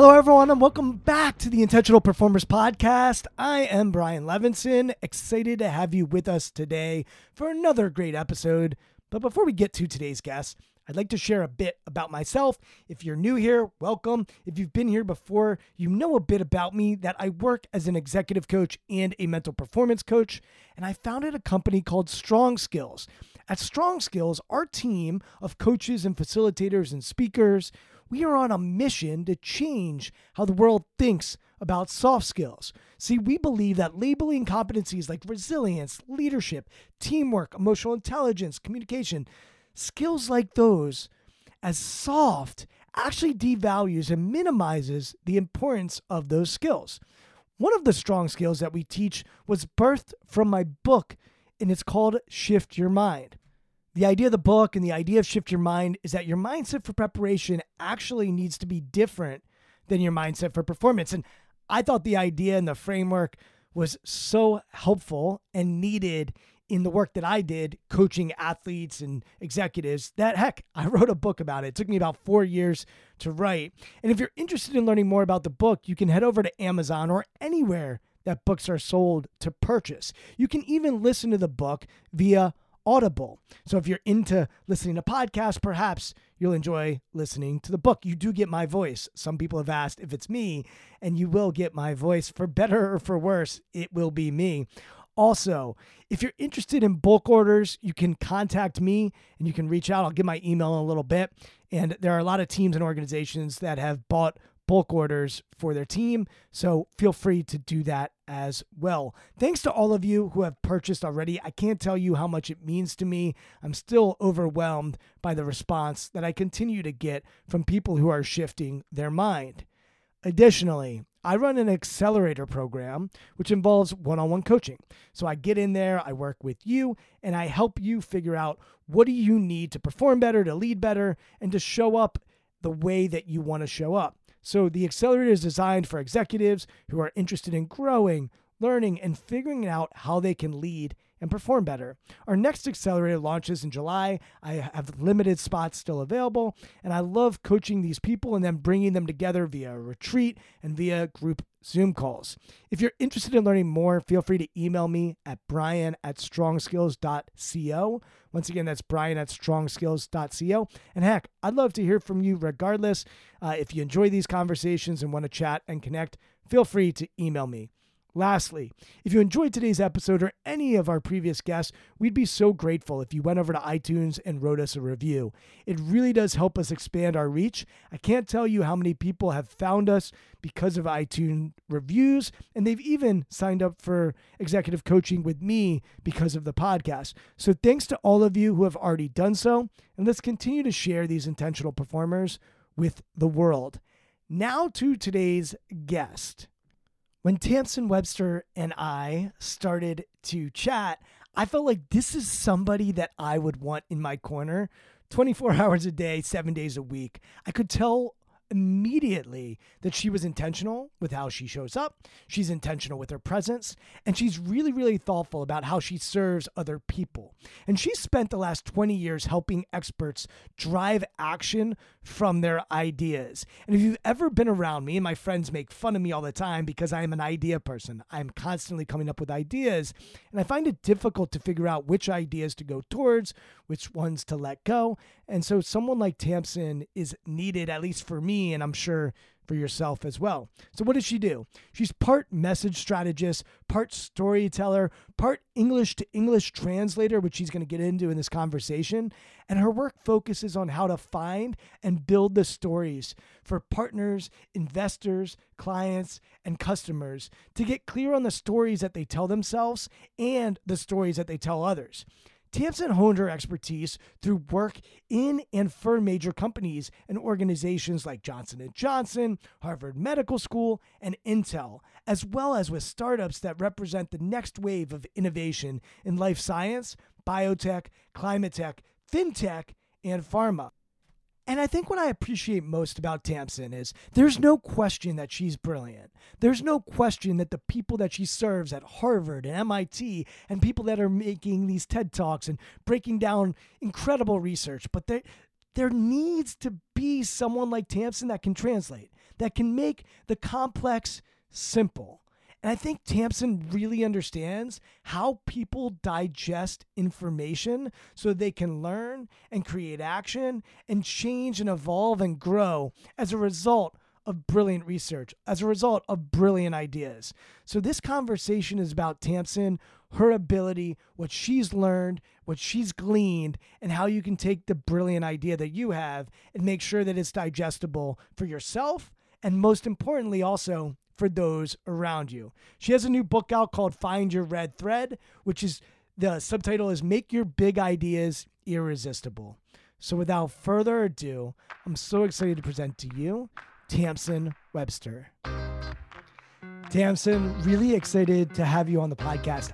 Hello, everyone, and welcome back to the Intentional Performers Podcast. I am Brian Levinson, excited to have you with us today for another great episode. But before we get to today's guest, I'd like to share a bit about myself. If you're new here, welcome. If you've been here before, you know a bit about me that I work as an executive coach and a mental performance coach, and I founded a company called Strong Skills. At Strong Skills, our team of coaches and facilitators and speakers, we are on a mission to change how the world thinks about soft skills. See, we believe that labeling competencies like resilience, leadership, teamwork, emotional intelligence, communication, skills like those as soft actually devalues and minimizes the importance of those skills. One of the strong skills that we teach was birthed from my book, and it's called Shift Your Mind. The idea of the book and the idea of Shift Your Mind is that your mindset for preparation actually needs to be different than your mindset for performance. And I thought the idea and the framework was so helpful and needed in the work that I did coaching athletes and executives that heck, I wrote a book about it. It took me about four years to write. And if you're interested in learning more about the book, you can head over to Amazon or anywhere that books are sold to purchase. You can even listen to the book via Audible. So if you're into listening to podcasts, perhaps you'll enjoy listening to the book. You do get my voice. Some people have asked if it's me, and you will get my voice. For better or for worse, it will be me. Also, if you're interested in bulk orders, you can contact me and you can reach out. I'll give my email in a little bit. And there are a lot of teams and organizations that have bought bulk orders for their team. So feel free to do that as well. Thanks to all of you who have purchased already. I can't tell you how much it means to me. I'm still overwhelmed by the response that I continue to get from people who are shifting their mind. Additionally, I run an accelerator program which involves one on one coaching. So I get in there, I work with you, and I help you figure out what do you need to perform better, to lead better, and to show up the way that you want to show up. So the accelerator is designed for executives who are interested in growing, learning, and figuring out how they can lead and perform better. Our next accelerator launches in July. I have limited spots still available, and I love coaching these people and then bringing them together via retreat and via group Zoom calls. If you're interested in learning more, feel free to email me at brian at strongskills.co. Once again, that's brian at strongskills.co. And heck, I'd love to hear from you regardless. Uh, if you enjoy these conversations and want to chat and connect, feel free to email me. Lastly, if you enjoyed today's episode or any of our previous guests, we'd be so grateful if you went over to iTunes and wrote us a review. It really does help us expand our reach. I can't tell you how many people have found us because of iTunes reviews, and they've even signed up for executive coaching with me because of the podcast. So thanks to all of you who have already done so, and let's continue to share these intentional performers with the world. Now to today's guest. When Tamsen Webster and I started to chat, I felt like this is somebody that I would want in my corner 24 hours a day, seven days a week. I could tell immediately that she was intentional with how she shows up, she's intentional with her presence, and she's really, really thoughtful about how she serves other people. And she spent the last 20 years helping experts drive action from their ideas. And if you've ever been around me, and my friends make fun of me all the time because I am an idea person, I'm constantly coming up with ideas, and I find it difficult to figure out which ideas to go towards, which ones to let go. And so someone like Tamsen is needed, at least for me, and I'm sure for yourself as well. So, what does she do? She's part message strategist, part storyteller, part English to English translator, which she's going to get into in this conversation. And her work focuses on how to find and build the stories for partners, investors, clients, and customers to get clear on the stories that they tell themselves and the stories that they tell others. Tamsen honed her expertise through work in and for major companies and organizations like Johnson & Johnson, Harvard Medical School, and Intel, as well as with startups that represent the next wave of innovation in life science, biotech, climate tech, fintech, and pharma. And I think what I appreciate most about Tamsen is there's no question that she's brilliant. There's no question that the people that she serves at Harvard and MIT and people that are making these TED Talks and breaking down incredible research, but there, there needs to be someone like Tamsen that can translate, that can make the complex simple. And I think Tamsen really understands how people digest information so they can learn and create action and change and evolve and grow as a result of brilliant research, as a result of brilliant ideas. So, this conversation is about Tamsen, her ability, what she's learned, what she's gleaned, and how you can take the brilliant idea that you have and make sure that it's digestible for yourself. And most importantly, also for those around you. She has a new book out called Find Your Red Thread, which is the subtitle is Make Your Big Ideas Irresistible. So without further ado, I'm so excited to present to you Tamsen Webster. Tamsen, really excited to have you on the podcast.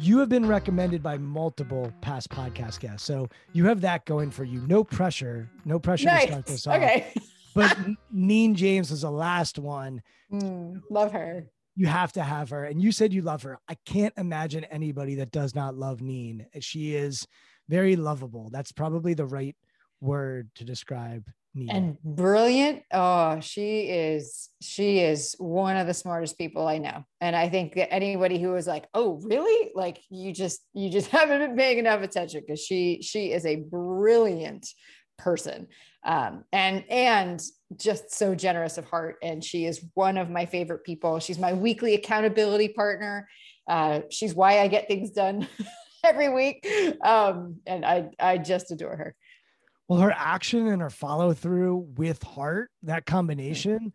You have been recommended by multiple past podcast guests. So you have that going for you. No pressure. No pressure nice. to start this off. Okay. But Neen James was the last one. Mm, love her. You have to have her. And you said you love her. I can't imagine anybody that does not love Neen. She is very lovable. That's probably the right word to describe Neen. And brilliant. Oh, she is she is one of the smartest people I know. And I think that anybody who is like, "Oh, really?" like you just you just haven't been paying enough attention because she she is a brilliant person. Um, and and just so generous of heart. And she is one of my favorite people. She's my weekly accountability partner. Uh, she's why i get things done every week. Um, and i i just adore her. Well her action and her follow through with heart that combination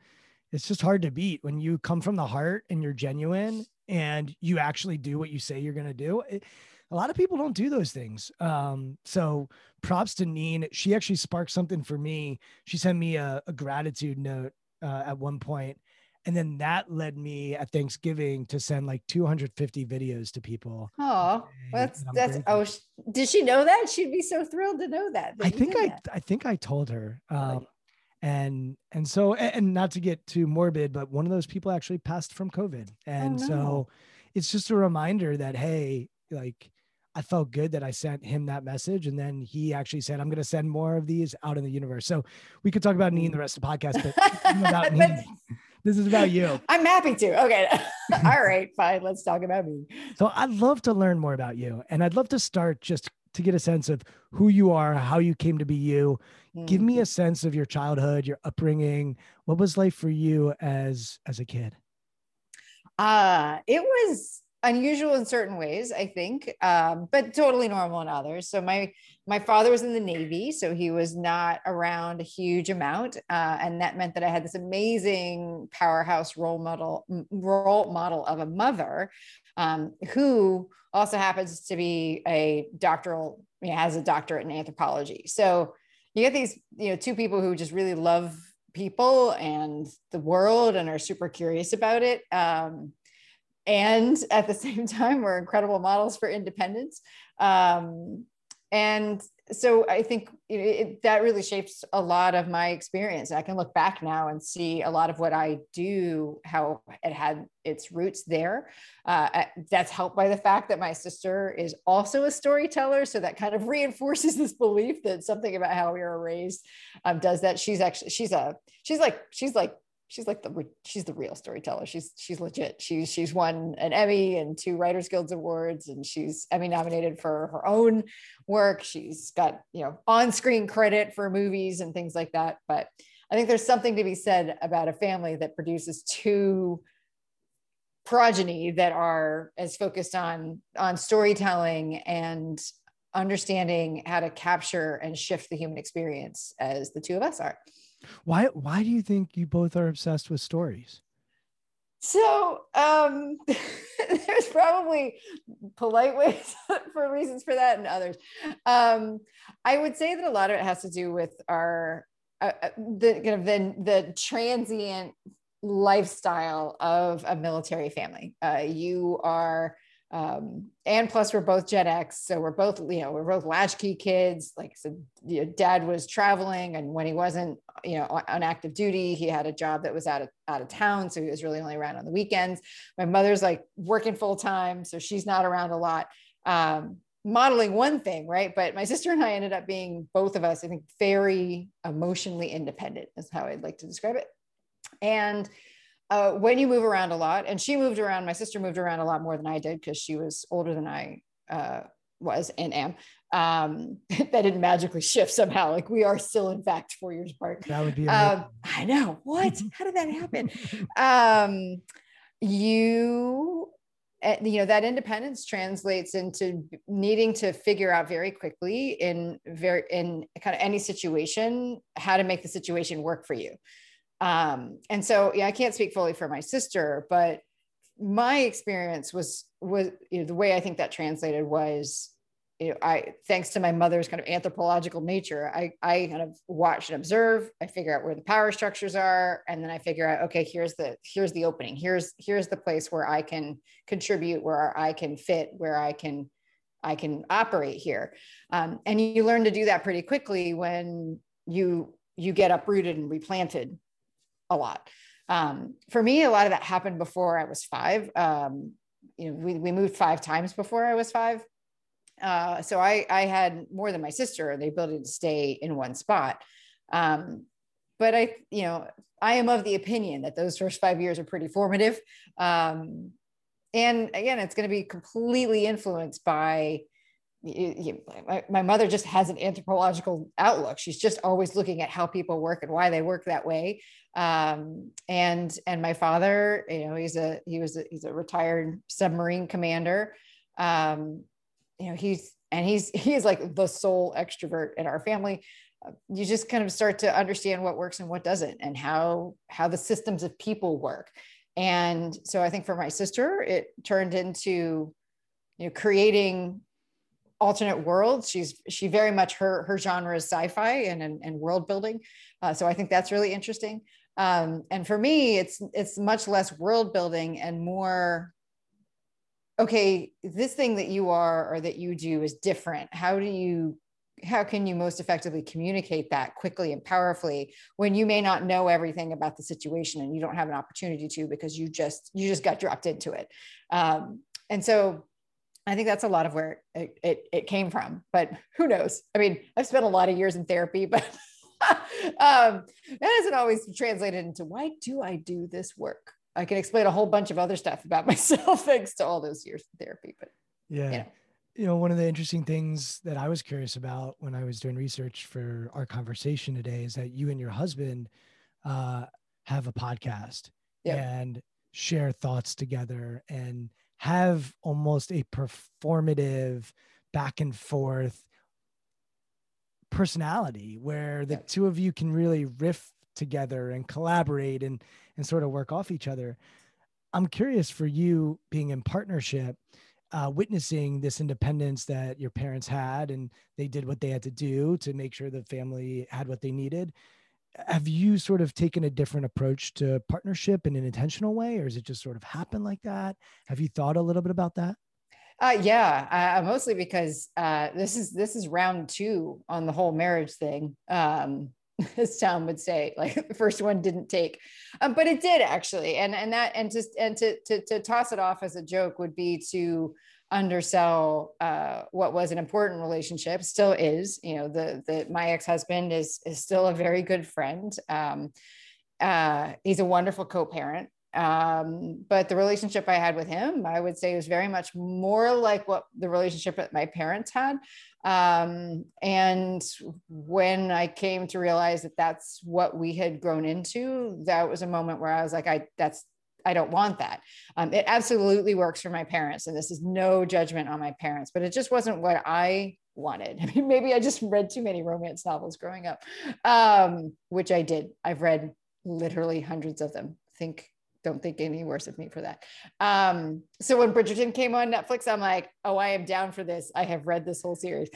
it's just hard to beat. When you come from the heart and you're genuine and you actually do what you say you're going to do it, a lot of people don't do those things. Um, so props to Neen. She actually sparked something for me. She sent me a, a gratitude note uh, at one point, and then that led me at Thanksgiving to send like 250 videos to people. Oh, that's that's oh, did she know that? She'd be so thrilled to know that. that I think I that. I think I told her. Um, and and so and not to get too morbid, but one of those people actually passed from COVID, and oh, no. so it's just a reminder that hey, like I felt good that I sent him that message. And then he actually said, I'm going to send more of these out in the universe. So we could talk about Neen the rest of the podcast, but about but, this is about you. I'm happy to. Okay. All right, fine. Let's talk about me. So I'd love to learn more about you. And I'd love to start just to get a sense of who you are, how you came to be you. Mm. Give me a sense of your childhood, your upbringing. What was life for you as as a kid? Uh, it was unusual in certain ways i think um, but totally normal in others. So my my father was in the navy so he was not around a huge amount uh, and that meant that i had this amazing powerhouse role model role model of a mother um, who also happens to be a doctoral you know, has a doctorate in anthropology. So you get these you know two people who just really love people and the world and are super curious about it um, and at the same time we're incredible models for independence um, and so I think it, it, that really shapes a lot of my experience. I can look back now and see a lot of what I do, how it had its roots there. Uh, that's helped by the fact that my sister is also a storyteller. So that kind of reinforces this belief that something about how we were raised um, does that. She's actually, she's a, she's like, she's like she's like the she's the real storyteller. She's she's legit. She's she's won an Emmy and two Writers Guild awards, and she's Emmy nominated for her own work. She's got you know on screen credit for movies and things like that. But I think there's something to be said about a family that produces two progeny that are as focused on on storytelling and understanding how to capture and shift the human experience as the two of us are. Why why do you think you both are obsessed with stories? So um, there's probably polite ways for reasons for that and others. Um, I would say that a lot of it has to do with our uh, uh the kind of the, the transient lifestyle of a military family. Uh, you are um, and plus we're both Gen X, so we're both you know we're both latchkey kids. Like so, you know, dad was traveling, and when he wasn't you know on active duty, he had a job that was out of out of town, so he was really only around on the weekends. My mother's like working full time, so she's not around a lot. Um, modeling one thing, right? But my sister and I ended up being both of us, I think, very emotionally independent, is how I'd like to describe it. And uh, when you move around a lot, and she moved around, my sister moved around a lot more than I did because she was older than I uh, was and am. Um, that didn't magically shift somehow. Like we are still, in fact, four years apart. That would be. Um, I know what. How did that happen? um, you eh, you know that independence translates into needing to figure out very quickly in very in kind of any situation how to make the situation work for you um, and so, yeah, I can't speak fully for my sister, but my experience was was you know, the way I think that translated was you know, I thanks to my mother's kind of anthropological nature, I I kind of watch and observe. I figure out where the power structures are, and then I figure out okay, here's the here's the opening. Here's here's the place where I can contribute, where I can fit, where I can I can operate here. Um, and you learn to do that pretty quickly when you you get uprooted and replanted a lot. Um, for me, a lot of that happened before I was five. Um, you know, we, we moved five times before I was five. Uh, so I, I had more than my sister, the ability to stay in one spot. Um, but I, you know, I am of the opinion that those first five years are pretty formative. Um, and again, it's going to be completely influenced by you, you, my, my, mother just has an anthropological outlook. She's just always looking at how people work and why they work that way. Um, and and my father, you know, he's a he was a, he's a retired submarine commander. Um, you know, he's and he's he's like the sole extrovert in our family. Uh, you just kind of start to understand what works and what doesn't, and how how the systems of people work. And so I think for my sister, it turned into you know creating alternate worlds. She's she very much her her genre is sci-fi and and, and world building. Uh, so I think that's really interesting. Um, and for me, it's it's much less world building and more. Okay, this thing that you are or that you do is different. How do you how can you most effectively communicate that quickly and powerfully when you may not know everything about the situation and you don't have an opportunity to because you just you just got dropped into it um, and so I think that's a lot of where it, it, it, came from, but who knows? I mean, I've spent a lot of years in therapy, but um, that hasn't always translated into why do I do this work? I can explain a whole bunch of other stuff about myself thanks to all those years in therapy, but yeah. You know. you know, one of the interesting things that I was curious about when I was doing research for our conversation today is that you and your husband uh, have a podcast yep. and share thoughts together and have almost a performative back and forth personality where the yeah. two of you can really riff together and collaborate and and sort of work off each other i'm curious for you being in partnership uh, witnessing this independence that your parents had and they did what they had to do to make sure the family had what they needed have you sort of taken a different approach to partnership in an intentional way or is it just sort of happen like that have you thought a little bit about that Uh, yeah, uh, mostly because uh, this is this is round two on the whole marriage thing. Um, as Tom would say, like the first one didn't take, um, but it did actually, and and that and just and to, to to toss it off as a joke would be to undersell uh, what was an important relationship, still is. You know, the the my ex husband is is still a very good friend. Um, uh, he's a wonderful co-parent um, but the relationship I had with him, I would say was very much more like what the relationship that my parents had. Um, and when I came to realize that that's what we had grown into, that was a moment where I was like, I, that's, I don't want that. Um, it absolutely works for my parents. And this is no judgment on my parents, but it just wasn't what I wanted. I mean, maybe I just read too many romance novels growing up, um, which I did. I've read literally hundreds of them. Think don't think any worse of me for that. Um, so when Bridgerton came on Netflix, I'm like, oh, I am down for this. I have read this whole series.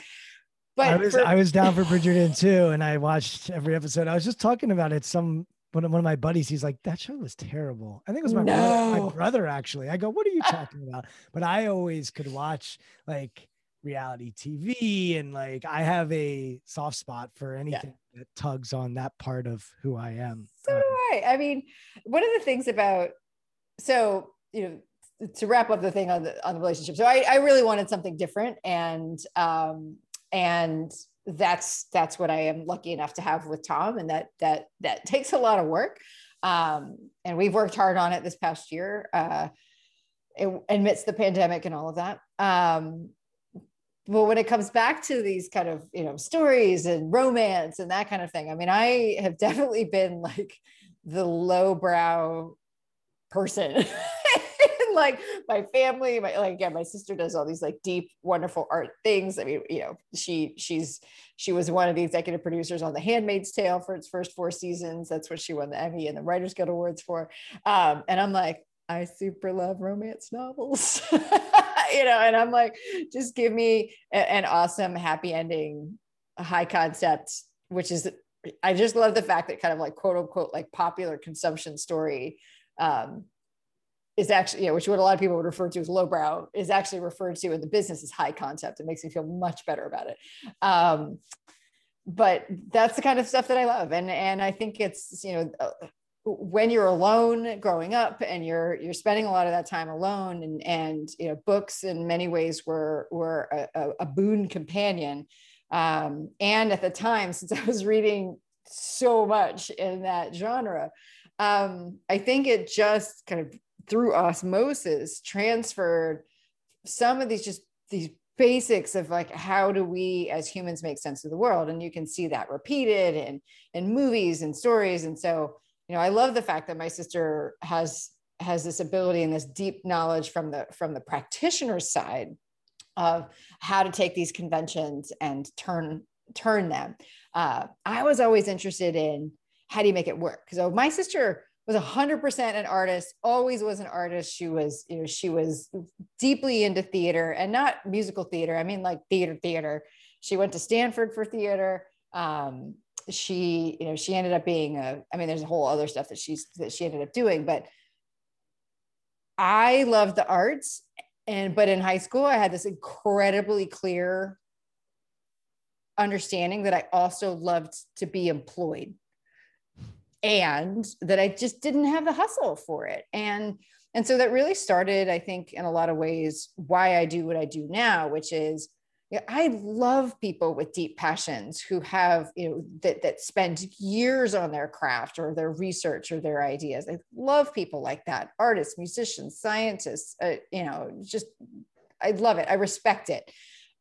But I was for- I was down for Bridgerton too, and I watched every episode. I was just talking about it. Some one of, one of my buddies, he's like, that show was terrible. I think it was my, no. brother, my brother actually. I go, what are you talking about? But I always could watch like reality TV and like I have a soft spot for anything yeah. that tugs on that part of who I am. So um, do I. I mean, one of the things about so you know to wrap up the thing on the on the relationship. So I, I really wanted something different and um and that's that's what I am lucky enough to have with Tom and that that that takes a lot of work. Um and we've worked hard on it this past year. Uh amidst the pandemic and all of that. Um, well when it comes back to these kind of you know stories and romance and that kind of thing i mean i have definitely been like the lowbrow person like my family my like again my sister does all these like deep wonderful art things. I mean you know she she's she was one of the executive producers on the handmaid's tale for its first four seasons. That's what she won the emmy and the writers guild awards for. Um, and i'm like i super love romance novels. You know, and I'm like, just give me a, an awesome happy ending, high concept, which is I just love the fact that kind of like quote unquote like popular consumption story um, is actually, you know, which what a lot of people would refer to as lowbrow is actually referred to in the business as high concept. It makes me feel much better about it. Um, but that's the kind of stuff that I love. And, and I think it's, you know, when you're alone growing up and you're you're spending a lot of that time alone and and you know books in many ways were were a, a boon companion um, and at the time since i was reading so much in that genre um, i think it just kind of through osmosis transferred some of these just these basics of like how do we as humans make sense of the world? And you can see that repeated in in movies and stories. And so you know i love the fact that my sister has has this ability and this deep knowledge from the from the practitioner side of how to take these conventions and turn turn them. Uh, i was always interested in how do you make it work? So my sister was 100% an artist always was an artist. She was you know she was deeply into theater and not musical theater i mean like theater theater. She went to stanford for theater. Um, she you know she ended up being a i mean there's a whole other stuff that she's that she ended up doing but i love the arts. And but in high school i had this incredibly clear understanding that i also loved to be employed and that i just didn't have the hustle for it and and so that really started i think in a lot of ways why i do what i do now which is I love people with deep passions who have, you know, that, that spend years on their craft or their research or their ideas. I love people like that artists, musicians, scientists, uh, you know, just, I love it. I respect it.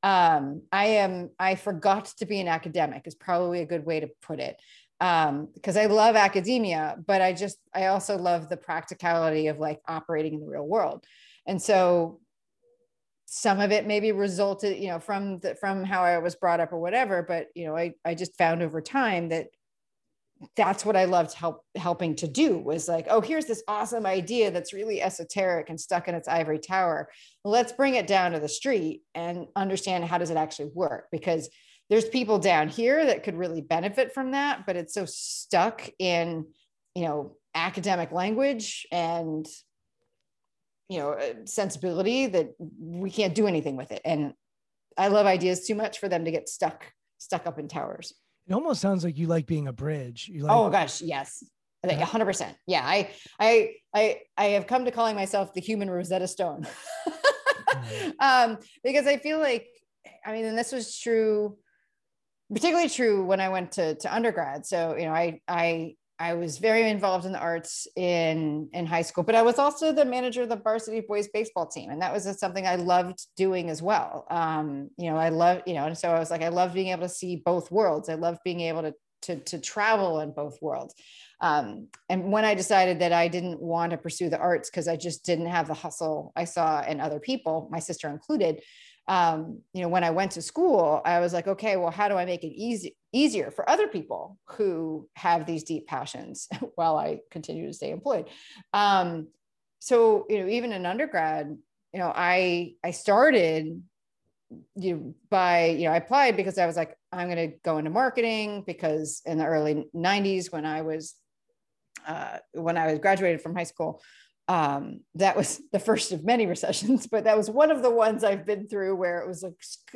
Um, I am, I forgot to be an academic is probably a good way to put it. Um, because I love academia, but I just, I also love the practicality of like operating in the real world. And so some of it maybe resulted you know from the, from how i was brought up or whatever but you know i, I just found over time that that's what i loved help helping to do was like oh here's this awesome idea that's really esoteric and stuck in its ivory tower let's bring it down to the street and understand how does it actually work because there's people down here that could really benefit from that but it's so stuck in you know academic language and you know sensibility that we can't do anything with it. And i love ideas too much for them to get stuck stuck up in towers. It almost sounds like you like being a bridge. You like oh gosh yes. I think 100% yeah i i i i have come to calling myself the human rosetta stone. Um because i feel like i mean and this was true particularly true when i went to to undergrad so you know i i I was very involved in the arts in in high school, but I was also the manager of the varsity boys baseball team, and that was something I loved doing as well. Um, you know, I love you know, and so I was like, I love being able to see both worlds. I love being able to to to travel in both worlds. Um, and when I decided that I didn't want to pursue the arts because I just didn't have the hustle I saw in other people, my sister included, um, you know, when I went to school, I was like, okay, well, how do I make it easy, easier for other people who have these deep passions while I continue to stay employed? Um, so, you know, even in undergrad, you know, I I started you know, by you know, I applied because I was like, I'm going to go into marketing because in the early 90s when I was uh, when I was graduated from high school, um, that was the first of many recessions, but that was one of the ones I've been through where it was like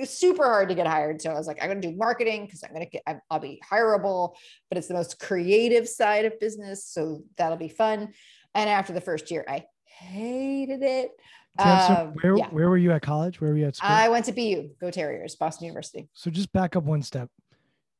super hard to get hired. So I was like, I'm going to do marketing because I'm going to get, I'm- I'll be hireable, but it's the most creative side of business. So that'll be fun. And after the first year, I hated it. So Um, where yeah. where were you at college? Where were you at school? I went to BU, Go Terriers, Boston University. so just back up one step.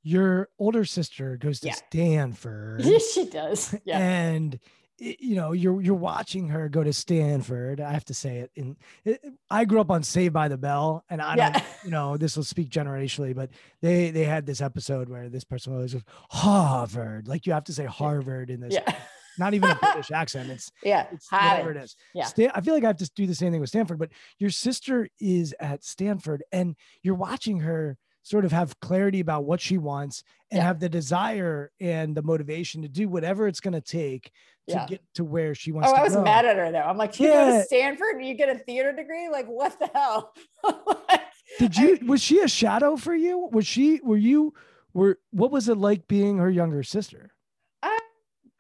Your older sister goes to Yeah. Stanford. Yes, she does. Yeah. and i- you know you're you're watching her go to Stanford. I have to say it. In it, I grew up on Saved by the Bell, and I don't, Yeah. you know, this will speak generationally, but they they had this episode where this person was goes Harvard, like you have to say Harvard in this, Yeah. not even a British accent. It's Yeah. it's whatever it. it is. Yeah. Stan- I feel like I have to do the same thing with Stanford, but your sister is at Stanford and you're watching her sort of have clarity about what she wants and Yeah. have the desire and the motivation to do whatever it's going to take to Yeah. get to where she wants Oh, to I was go. mad at her though. I'm like, you go to Stanford and you get a theater degree? Like, what the hell? Like, Did I- you was she a shadow for you? Was she were you were what was it like being her younger sister?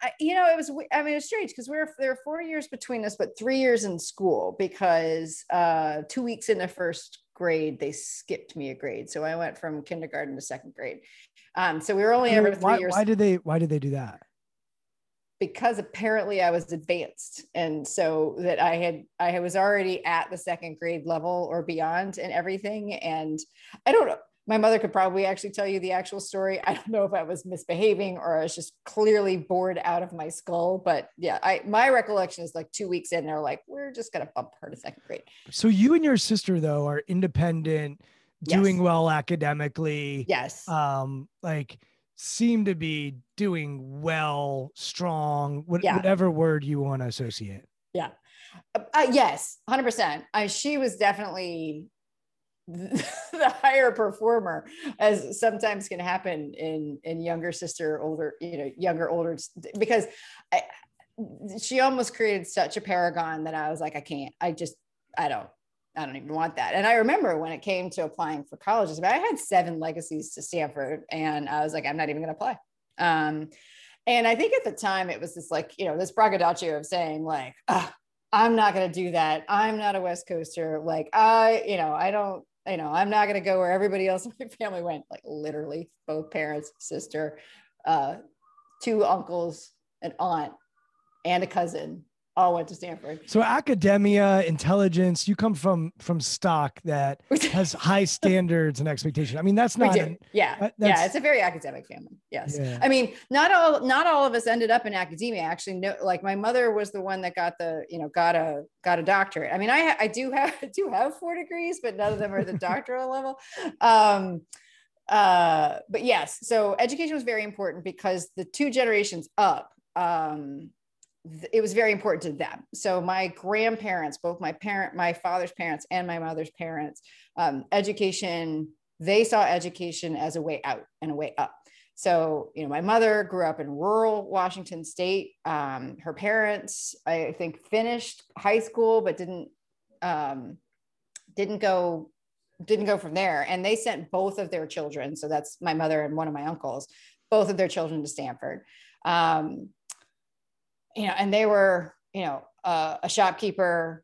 I, you know, it was, I mean, it was strange because we were, there were four years between us, but three years in school because uh, two weeks in the first grade, they skipped me a grade. So I went from kindergarten to second grade. Um, so we were only ever three Why, years why did they why did they do that? because apparently I was advanced. And so that I had, I was already at the second grade level or beyond and everything. And I don't know, my mother could probably actually tell you the actual story. I don't know if I was misbehaving or I was just clearly bored out of my skull. But yeah, I, my recollection is like two weeks in, they're like, we're just going to bump her to second grade. So you and your sister though are independent, doing Yes. well academically. Yes. um like seem to be doing well strong what, Yeah. whatever word you want to associate Yeah. Uh, uh, yes, 100%. I, she was definitely the higher performer as sometimes can happen in in younger sister older you know younger older because I, she almost created such a paragon that I was like I can't I just I don't I don't even want that and I remember when it came to applying for colleges but I had seven legacies to Stanford and I was like I'm not even going to apply um and I think at the time it was this like you know this braggadocio of saying like "Ah, I'm not going to do that. I'm not a West Coaster. Like I, you know, I don't, you know, I'm not going to go where everybody else in my family went. Like literally, both parents, sister, uh, two uncles, an aunt, and a cousin all went to Stanford. so academia intelligence you come from from stock that has high standards and expectation i mean that's not yeah, that- yeah. It's a very academic family. Yes. Yeah. I mean, not all not all of us ended up in academia. Actually, no. Like my mother was the one that got the you know got a got a doctorate. I mean, I I do have I do have four degrees, but none of them are the doctoral level. Um, uh, but yes, so education was very important because the two generations up. Um, it was very important to them. So my grandparents, both my parent, my father's parents, and my mother's parents, um, education they saw education as a way out and a way up. So, you know, my mother grew up in rural Washington state. Um, her parents, I think, finished high school, but didn't um, didn't go didn't go from there. And they sent both of their children. So that's my mother and one of my uncles, both of their children to Stanford. Um, you know, and they were, you know, uh, a shopkeeper,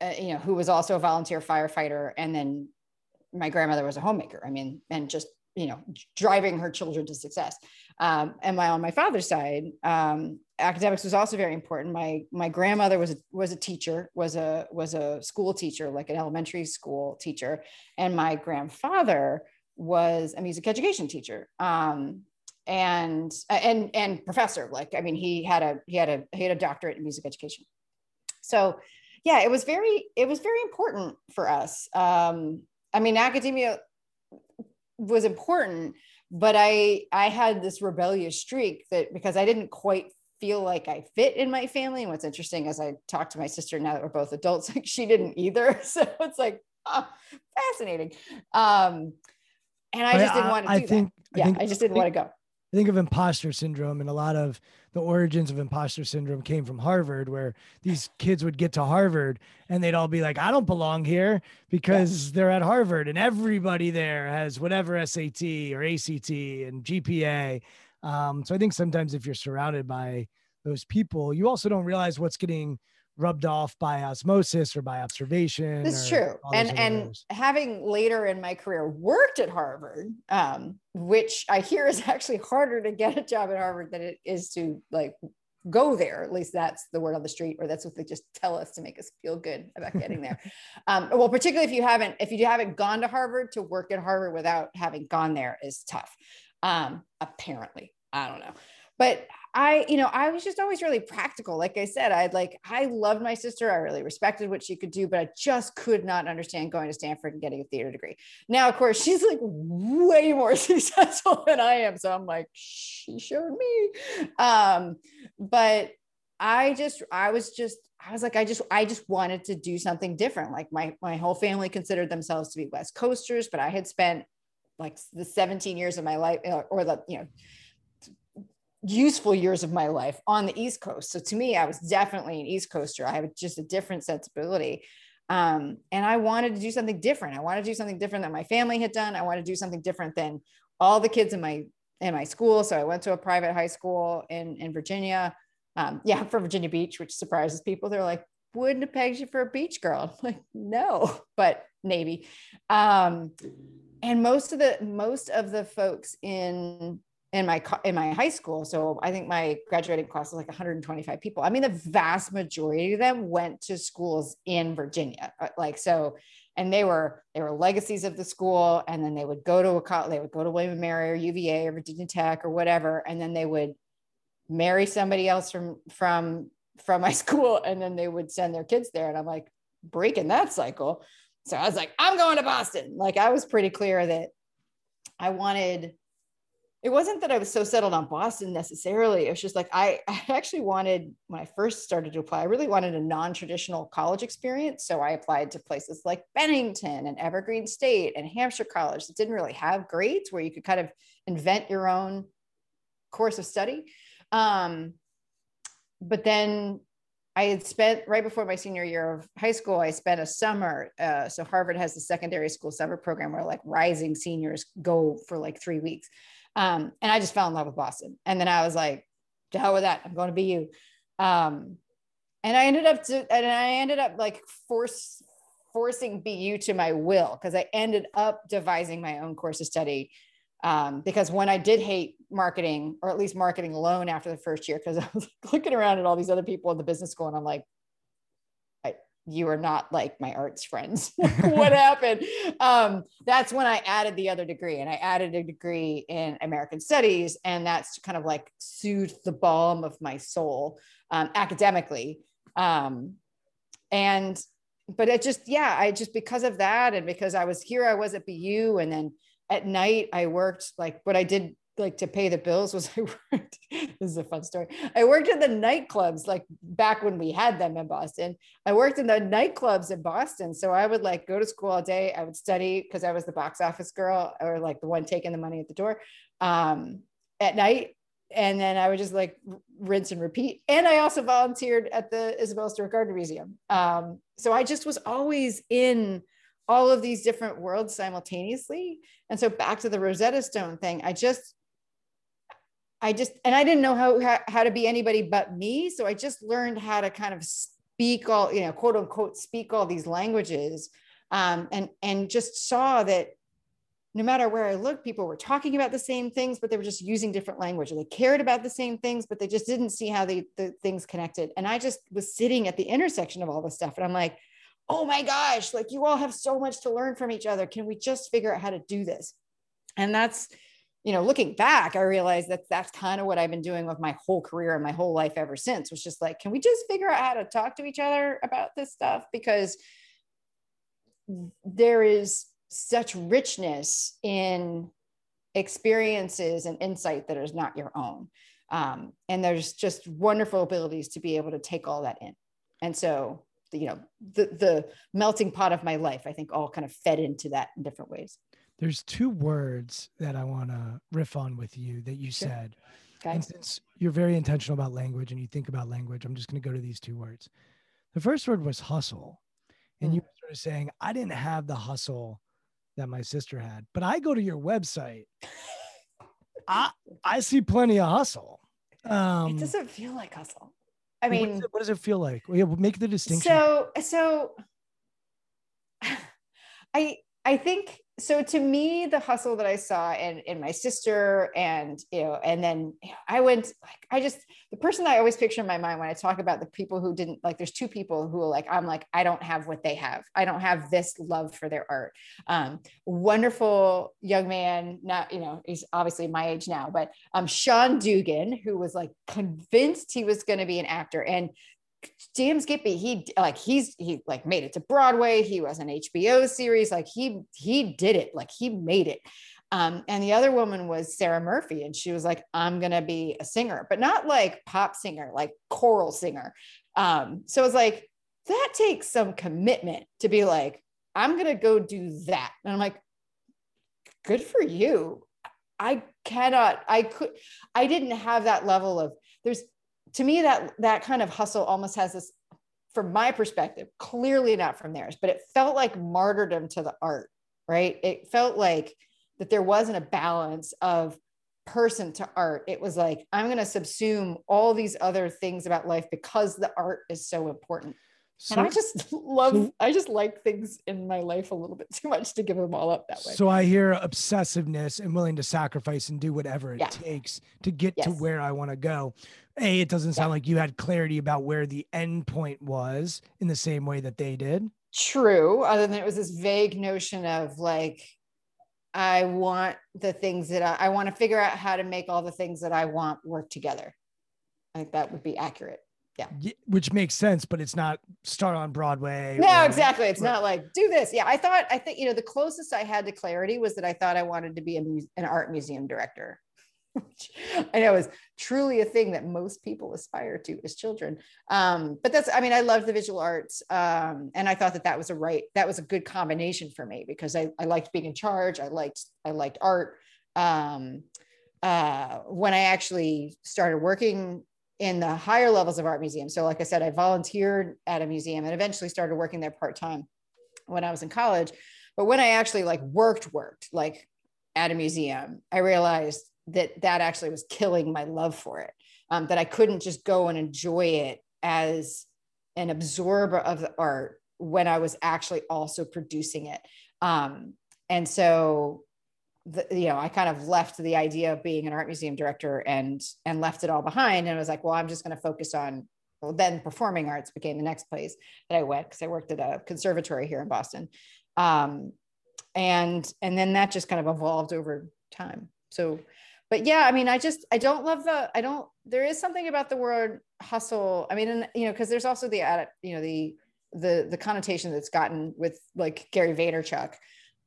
uh, you know, who was also a volunteer firefighter. And then my grandmother was a homemaker. I mean, and just, you know, driving her children to success. Um, and my, on my father's side, um, academics was also very important. My, my grandmother was a, was a teacher, was a, was a school teacher, like an elementary school teacher. And my grandfather was a music education teacher. Um, and and and professor like i mean he had a he had a he had a doctorate in music education. So yeah it was very it was very important for us. Um i mean academia was important but i i had this rebellious streak that because i didn't quite feel like i fit in my family. And what's interesting as i talked to my sister now that we're both adults like she didn't either. So it's like oh, fascinating. Um and i just didn't want to do I think, that. I yeah think, i just didn't want to go I think of imposter syndrome, and a lot of the origins of imposter syndrome came from Harvard, where these kids would get to Harvard and they'd all be like, I don't belong here because yeah. they're at Harvard, and everybody there has whatever SAT or ACT and GPA. Um, so I think sometimes if you're surrounded by those people, you also don't realize what's getting rubbed off by osmosis or by observation. That's true. And and having later in my career worked at Harvard, um, which I hear is actually harder to get a job at Harvard than it is to like go there. At least that's the word on the street, or that's what they just tell us to make us feel good about getting there. um, well, particularly if you haven't if you haven't gone to Harvard, to work at Harvard without having gone there is tough. Um, apparently, I don't know. But I, you know, I was just always really practical. Like I said, I like, I loved my sister. I really respected what she could do, but I just could not understand going to Stanford and getting a theater degree. Now, of course, she's like way more successful than I am. So I'm like, she showed me. Um, but I just, I was just, I was like, I just, I just wanted to do something different. Like my, my whole family considered themselves to be West Coasters, but I had spent like the 17 years of my life uh, or the, you know, useful years of my life on the East Coast. So to me, I was definitely an East Coaster. I have just a different sensibility. Um, and I wanted to do something different. I wanted to do something different than my family had done. I wanted to do something different than all the kids in my in my school. So I went to a private high school in in Virginia. Um, yeah, for Virginia Beach, which surprises people. They're like, wouldn't have pegged you for a beach girl. I'm like, no, but Navy. Um, and most of the most of the folks in in my in my high school. So i think my graduating class was like 125 people. I mean the vast majority of them went to schools in virginia uh, like so and they were they were legacies of the school and then they would go to a college they would go to william mary or uva or virginia tech or whatever and then they would marry somebody else from from from my school and then they would send their kids there and i'm like breaking that cycle. So i was like i'm going to boston. Like i was pretty clear that i wanted it wasn't that I was so settled on Boston necessarily. It was just like I, I actually wanted when I first started to apply, I really wanted a non-traditional college experience. So I applied to places like Bennington and Evergreen State and Hampshire College that didn't really have grades where you could kind of invent your own course of study. Um, but then I had spent right before my senior year of high school, I spent a summer. Uh, so Harvard has the secondary school summer program where like rising seniors go for like three weeks. Um, and I just fell in love with Boston. And then I was like, to hell with that. I'm going to BU. Um, and I ended up to, and I ended up like force forcing BU to my will because I ended up devising my own course of study. Um, because when I did hate marketing, or at least marketing alone after the first year, because I was looking around at all these other people in the business school and I'm like, you are not like my arts friends. what happened? Um, that's when I added the other degree, and I added a degree in American Studies, and that's kind of like soothed the balm of my soul um, academically. Um, and but it just yeah, I just because of that, and because I was here, I was at BU, and then at night I worked like what I did like to pay the bills was I worked. this is a fun story. I worked in the nightclubs like back when we had them in Boston. I worked in the nightclubs in Boston. So I would like go to school all day. I would study because I was the box office girl or like the one taking the money at the door um, at night. And then I would just like rinse and repeat. And I also volunteered at the Isabella Stewart Gardner Museum. Um, so I just was always in all of these different worlds simultaneously. And so back to the Rosetta Stone thing, I just I just and I didn't know how, how to be anybody but me, so I just learned how to kind of speak all you know quote unquote speak all these languages um, and and just saw that no matter where I looked, people were talking about the same things, but they were just using different language. They cared about the same things, but they just didn't see how they, the things connected. And I just was sitting at the intersection of all this stuff. And I'm like, oh my gosh, like you all have so much to learn from each other. Can we just figure out how to do this? And that's, you know, looking back, I realized that that's kind of what I've been doing with my whole career and my whole life ever since was just like, can we just figure out how to talk to each other about this stuff? Because there is such richness in experiences and insight that is not your own. Um, and there's just wonderful abilities to be able to take all that in. And so, you know, the, the melting pot of my life, I think all kind of fed into that in different ways. There's two words that I want to riff on with you that you sure. said. Okay. And since you're very intentional about language and you think about language, I'm just going to go to these two words. The first word was hustle. And mm. you were sort of saying, I didn't have the hustle that my sister had. But I go to your website. I I see plenty of hustle. Um, it doesn't feel like hustle. I mean, what does, it, what does it feel like? We make the distinction. So so I I think so to me the hustle that i saw in in my sister and you know and then you know, i went like i just the person i always picture in my mind when i talk about the people who didn't like there's two people who are like i'm like i don't have what they have. I don't have this love for their art. Um wonderful young man not you know he's obviously my age now but um sean dugan who was like convinced he was going to be an actor. And James Gippy, he like he's he like made it to Broadway. He was an HBO series. Like he he did it. Like he made it. Um, and the other woman was Sarah Murphy, and she was like, "I'm gonna be a singer, but not like pop singer, like choral singer." Um, so it's like that takes some commitment to be like, "I'm gonna go do that," and I'm like, "Good for you." I cannot. I could. I didn't have that level of. There's to me that that kind of hustle almost has this from my perspective clearly not from theirs but it felt like martyrdom to the art right it felt like that there wasn't a balance of person to art it was like i'm going to subsume all these other things about life because the art is so important so, and I just love, I just like things in my life a little bit too much to give them all up that way. So I hear obsessiveness and willing to sacrifice and do whatever it yeah. takes to get yes. to where I want to go. A, it doesn't sound yeah. like you had clarity about where the end point was in the same way that they did. True. Other than it was this vague notion of like, I want the things that I, I want to figure out how to make all the things that I want work together. I think that would be accurate yeah which makes sense but it's not start on broadway no or, exactly it's or, not like do this yeah i thought i think you know the closest i had to clarity was that i thought i wanted to be a an art museum director i know is truly a thing that most people aspire to as children um, but that's i mean i love the visual arts um, and i thought that that was a right that was a good combination for me because i, I liked being in charge i liked i liked art um, uh, when i actually started working in the higher levels of art museums. So, like I said, I volunteered at a museum and eventually started working there part time when I was in college. But when I actually like worked, worked like at a museum, I realized that that actually was killing my love for it. Um, that I couldn't just go and enjoy it as an absorber of the art when I was actually also producing it. Um, and so the, you know, I kind of left the idea of being an art museum director and and left it all behind. And I was like, well, I'm just going to focus on. Well, then performing arts became the next place that I went because I worked at a conservatory here in Boston, um, and and then that just kind of evolved over time. So, but yeah, I mean, I just I don't love the I don't. There is something about the word hustle. I mean, and you know, because there's also the you know the the the connotation that's gotten with like Gary Vaynerchuk.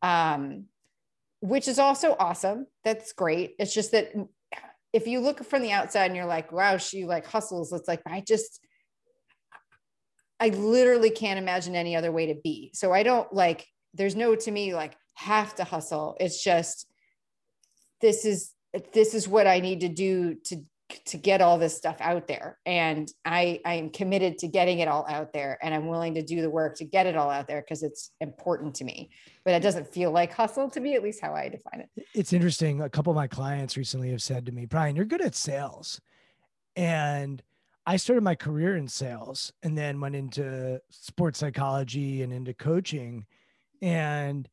Um, which is also awesome. That's great. It's just that if you look from the outside and you're like, wow, she like hustles, it's like, I just, I literally can't imagine any other way to be. So I don't like, there's no to me like have to hustle. It's just, this is, this is what I need to do to to get all this stuff out there. And i i am committed to getting it all out there and i'm willing to do the work to get it all out there because it's important to me. But it doesn't feel like hustle to me at least how i define it. It's interesting. A couple of my clients recently have said to me brian you're good at sales. And I started my career in sales and then went into sports psychology and into coaching. And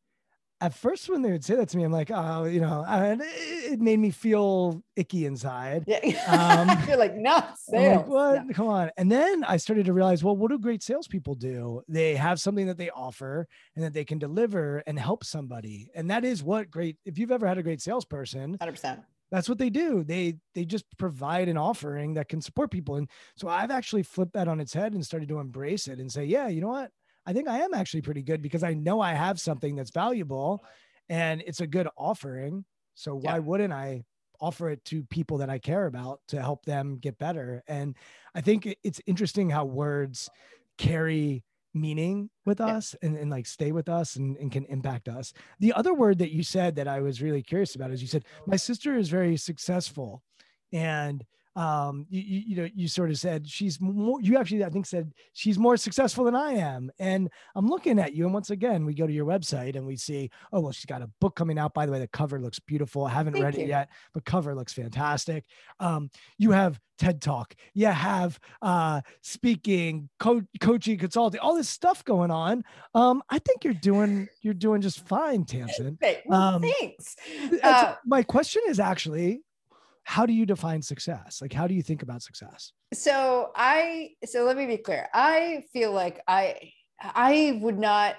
at first, when they would say that to me, I'm like, oh, you know, and it made me feel icky inside. Yeah. Um, You're like, no, sales. like, what? Come on. And then I started to realize, well, what do great salespeople do? They have something that they offer and that they can deliver and help somebody. And that is what great, if you've ever had a great salesperson, 100%. that's what they do. They they just provide an offering that can support people. And so I've actually flipped that on its head and started to embrace it and say, yeah, you know what? I think I am actually pretty good because I know I have something that's valuable and it's a good offering. So why Yeah. wouldn't I offer it to people that I care about to help them get better? And I think it's interesting how words carry meaning with Yeah. us and, and like stay with us and, and can impact us. The other word that you said that I was really curious about is you said, my sister is very successful. And um you, you, you know you sort of said she's more you actually i think said she's more successful than i am. And i'm looking at you and once again we go to your website and we see oh well she's got a book coming out by the way. The cover looks beautiful. I haven't Thank read it yet but cover looks fantastic. Um you have ted talk. You have uh speaking co- coaching consulting all this stuff going on. Um i think you're doing you're doing just fine Tamsen. Um, thanks. Uh, my question is actually how do you define success like how do you think about success so I so let me be clear. I feel like I I would not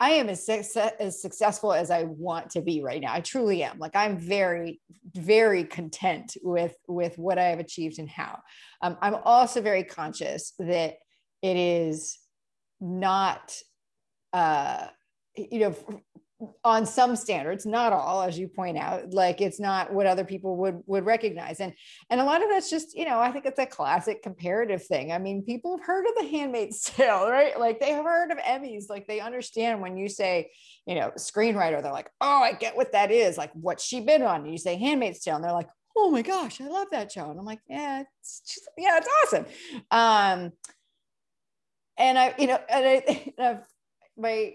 I am as, success, as successful as I want to be right now. I truly am. Like I'm very, very content with with what I have achieved and how. Um, I'm also very conscious that it is not, uh, you know, on some standards, not all, as you point out. Like it's not what other people would would recognize, and and a lot of that's just you know I think it's a classic comparative thing. I mean, people have heard of the Handmaid's Tale, right? Like they have heard of Emmys. Like they understand when you say you know screenwriter, they're like, oh, I get what that is. Like what's she been on? And you say Handmaid's Tale, and they're like, oh my gosh, I love that show. And I'm like, yeah, it's just, yeah, it's awesome. Um, and I, you know, and I, and I've, my,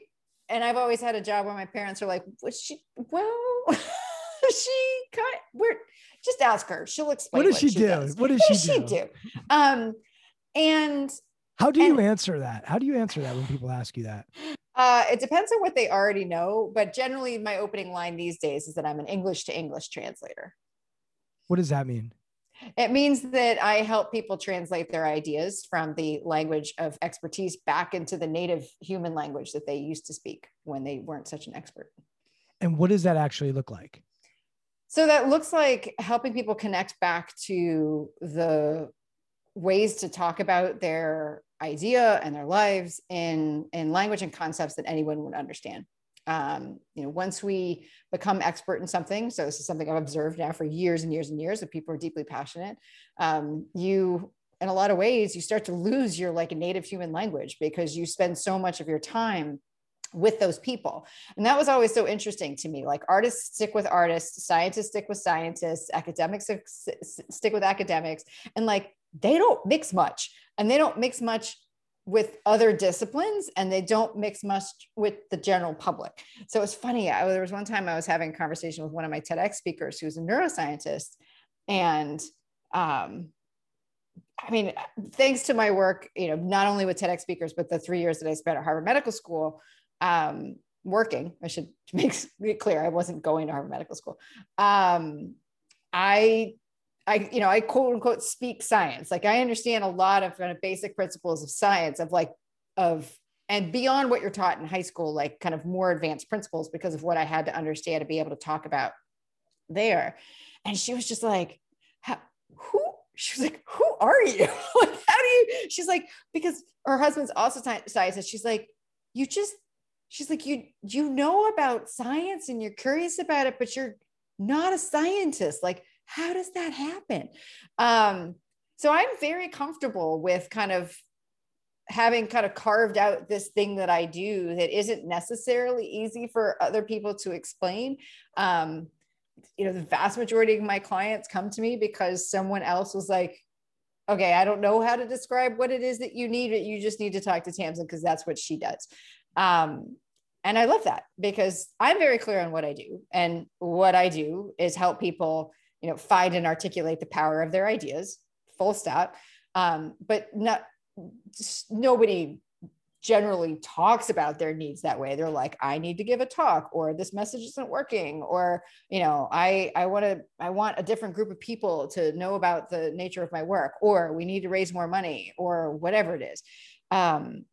and I've always had a job where my parents are like, was she, well, she kind we're just ask her. She'll explain. what does she, do does. what does What she, does she do? do? Um, and how do you answer that how do you answer that when people ask you that uh, it depends on what they already know. But generally, my opening line these days is that I'm an English to English translator. what does that mean It means that I help people translate their ideas from the language of expertise back into the native human language that they used to speak when they weren't such an expert. and what does that actually look like So that looks like helping people connect back to the ways to talk about their idea and their lives in, in language and concepts that anyone would understand. Um, you know, once we become expert in something, so this is something I've observed now for years and years and years that people are deeply passionate. Um, you, in a lot of ways, you start to lose your like native human language because you spend so much of your time with those people. And that was always so interesting to me. Like artists stick with artists, scientists stick with scientists, academics stick- stick with academics, and like they don't mix much and they don't mix much with other disciplines and they don't mix much with the general public. So it's funny. I, there was one time I was having a conversation with one of my TEDx speakers who's a neuroscientist. And um, I mean, thanks to my work, you know, not only with TEDx speakers, but the three years that I spent at Harvard Medical School, um, working, I should make it clear, I wasn't going to Harvard Medical School. Um, I, I, you know, I quote unquote speak science. Like I understand a lot of kind of basic principles of science of like, of, and beyond what you're taught in high school, like kind of more advanced principles because of what I had to understand to be able to talk about there. And she was just like, who, she was like, who are you? like, how do you, she's like, because her husband's also sci- scientist. She's like, you just, she's like, you, you know about science and you're curious about it, but you're not a scientist. Like, how does that happen? Um, so I'm very comfortable with kind of having kind of carved out this thing that I do that isn't necessarily easy for other people to explain. Um, you know, the vast majority of my clients come to me because someone else was like, okay, I don't know how to describe what it is that you need, but you just need to talk to Tamsen because that's what she does. Um, and I love that because I'm very clear on what I do. And what I do is help people, you know, find and articulate the power of their ideas, full stop. Um, but not nobody generally talks about their needs that way they're like i need to give a talk or this message isn't working or you know i i want to i want a different group of people to know about the nature of my work or we need to raise more money or whatever it is um,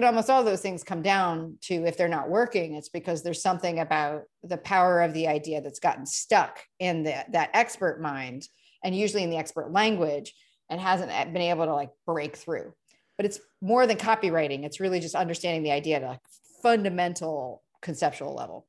but almost all those things come down to if they're not working it's because there's something about the power of the idea that's gotten stuck in the, that expert mind and usually in the expert language and hasn't been able to like break through but it's more than copywriting. It's really just understanding the idea at a fundamental conceptual level.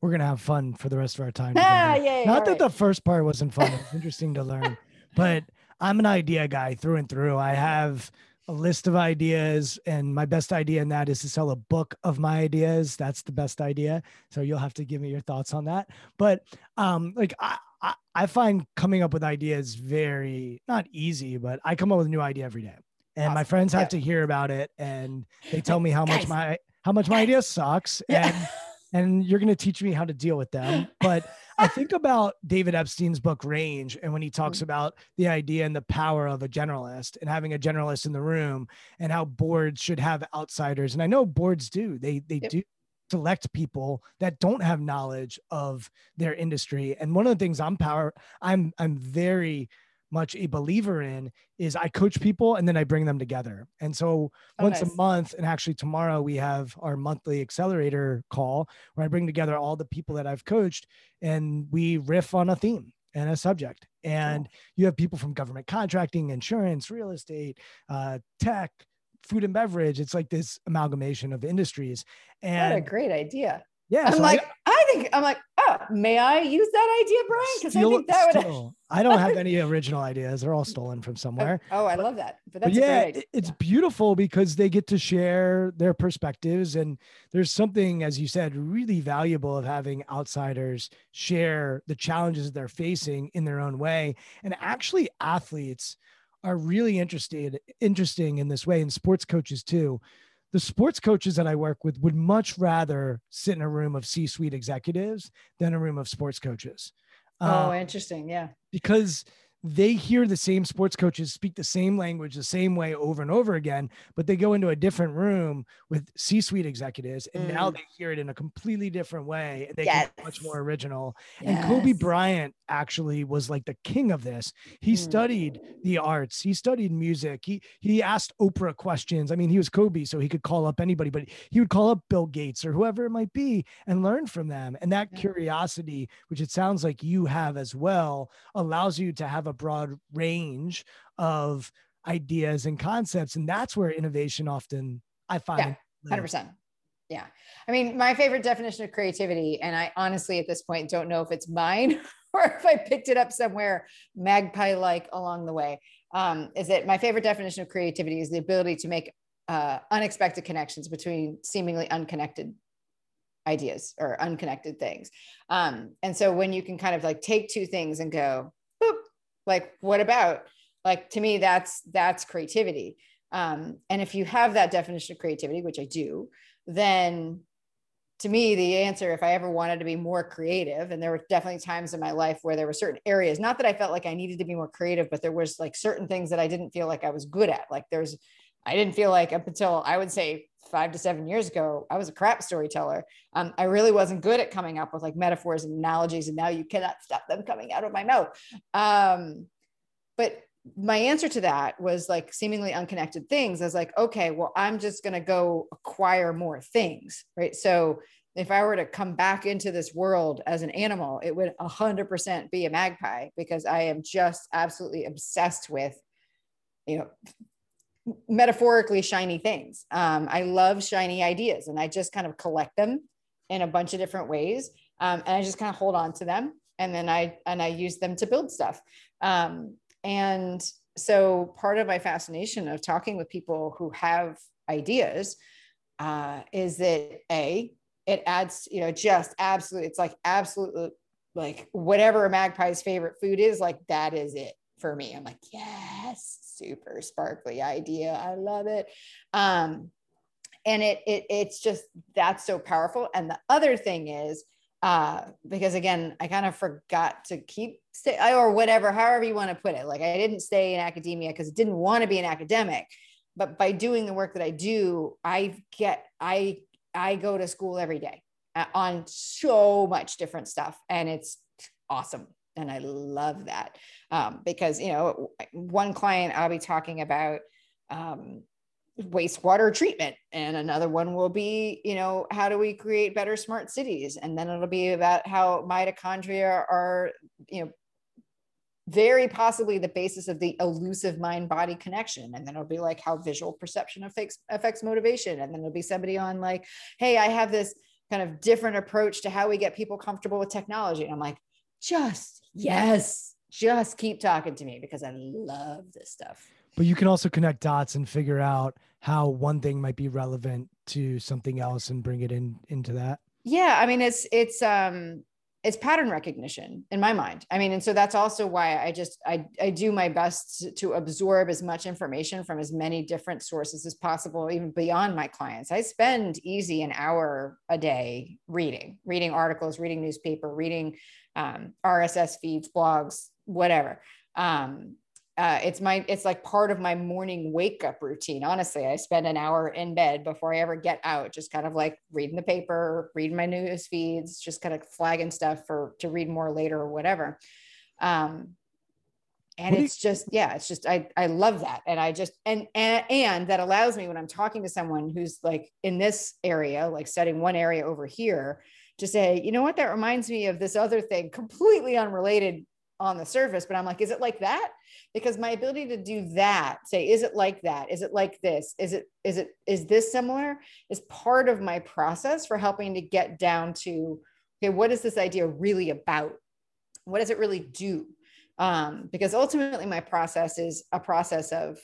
We're gonna have fun for the rest of our time. Ah, yeah, Not that right. the first part wasn't fun. It's interesting to learn, but I'm an idea guy through and through. I have a list of ideas, and my best idea in that is to sell a book of my ideas. That's the best idea. So you'll have to give me your thoughts on that. But um, like I, I, I find coming up with ideas very not easy, but I come up with a new idea every day and my friends have Yeah. to hear about it and they tell me how much my how much my idea sucks Yeah. and and you're going to teach me how to deal with them but i think about david epstein's book range and when he talks Mhm. about the idea and the power of a generalist and having a generalist in the room and how boards should have outsiders and i know boards do they they Yep. do select people that don't have knowledge of their industry and one of the things i'm power i'm i'm very much a believer in is I coach people and then I bring them together. And so Oh, once a month, and actually tomorrow we have our monthly accelerator call where I bring together all the people that I've coached and we riff on a theme and a subject. And you have people from government contracting, insurance, real estate, uh, tech, food and beverage. It's like this amalgamation of industries. what a great idea. yeah, I'm so I- like, I, think I'm like, oh, may I use that idea, Brian? Because I think that would. I don't have any original ideas. They're all stolen from oh, somewhere. Oh, I love that. But but that's a yeah, great idea. it- it's beautiful because they get to share their perspectives. And there's something, as you said, really valuable of having outsiders share the challenges they're facing in their own way. And actually, athletes are really interested, interesting in this way, and sports coaches too. The sports coaches that I work with would much rather sit in a room of C suite executives than a room of sports coaches. oh, Uh, interesting. Yeah. because they hear the same sports coaches speak the same language the same way over and over again, but they go into a different room with C-suite executives, and now Mm. they hear it in a completely different way. And they can be much more original. And Kobe Bryant actually was like the king of this. He Mm. studied the arts. He studied music. He he asked Oprah questions. I mean, he was Kobe, so he could call up anybody, but he would call up Bill Gates or whoever it might be and learn from them. And that Yeah. curiosity, which it sounds like you have as well, allows you to have a broad range of ideas and concepts. And that's where innovation often I find Yeah, Hundred lives. percent. Yeah. I mean, my favorite definition of creativity, and I honestly at this point don't know if it's mine or if I picked it up somewhere magpie like along the way, um, is that my favorite definition of creativity is the ability to make uh, unexpected connections between seemingly unconnected ideas or unconnected things. Um, and so when you can kind of like take two things and go, like, what about? Like to me, that's that's creativity. Um, and if you have that definition of creativity, which I do, then to me, the answer, if I ever wanted to be more creative, and there were definitely times in my life where there were certain areas, not that I felt like I needed to be more creative, but there was like certain things that I didn't feel like I was good at. Like there's, I didn't feel like up until I would say five to seven years ago, I was a crap storyteller. Um, I really wasn't good at coming up with like metaphors and analogies, and now you cannot stop them coming out of my mouth. Um, but my answer to that was like seemingly unconnected things. I was like, okay, well, I'm just going to go acquire more things, right? So if I were to come back into this world as an animal, it would 100% be a magpie because I am just absolutely obsessed with, you know, metaphorically shiny things. Um, I love shiny ideas and I just kind of collect them in a bunch of different ways. Um, and I just kind of hold on to them and then I, and I use them to build stuff. Um, and so part of my fascination of talking with people who have ideas uh, is that a it adds you know just absolutely it's like absolutely like whatever a magpie's favorite food is like that is it for me i'm like yes super sparkly idea. I love it. Um and it, it it's just that's so powerful. And the other thing is uh, because again, I kind of forgot to keep say or whatever, however you want to put it. Like I didn't stay in academia because I didn't want to be an academic, but by doing the work that I do, I get I I go to school every day uh, on so much different stuff, and it's awesome, and I love that um, because you know one client I'll be talking about. Um, wastewater treatment and another one will be you know how do we create better smart cities? And then it'll be about how mitochondria are you know very possibly the basis of the elusive mind body connection. And then it'll be like how visual perception affects affects motivation. And then it'll be somebody on like hey i have this kind of different approach to how we get people comfortable with technology. And i'm like just yes. Just keep talking to me because i love this stuff. But you can also connect dots and figure out how one thing might be relevant to something else and bring it in into that. Yeah i mean it's it's um it's pattern recognition in my mind. I mean and so that's also why i just i, I do my best to, to absorb as much information from as many different sources as possible even beyond my clients. I spend easy an hour a day reading reading articles reading newspaper reading um, rss feeds blogs whatever. Um, uh, it's my it's like part of my morning wake up routine. Honestly i spend an hour in bed before i ever get out just kind of like reading the paper reading my news feeds just kind of flagging stuff for to read more later or whatever. Um and what it's just yeah it's just i i love that. And i just and, and and that allows me when i'm talking to someone who's like in this area like studying one area over here to say you know what that reminds me of this other thing completely unrelated on the surface, but I'm like, is it like that? Because my ability to do that, say, is it like that? Is it like this? Is it, is it, is this similar? Is part of my process for helping to get down to, okay, what is this idea really about? What does it really do? Um, because ultimately, my process is a process of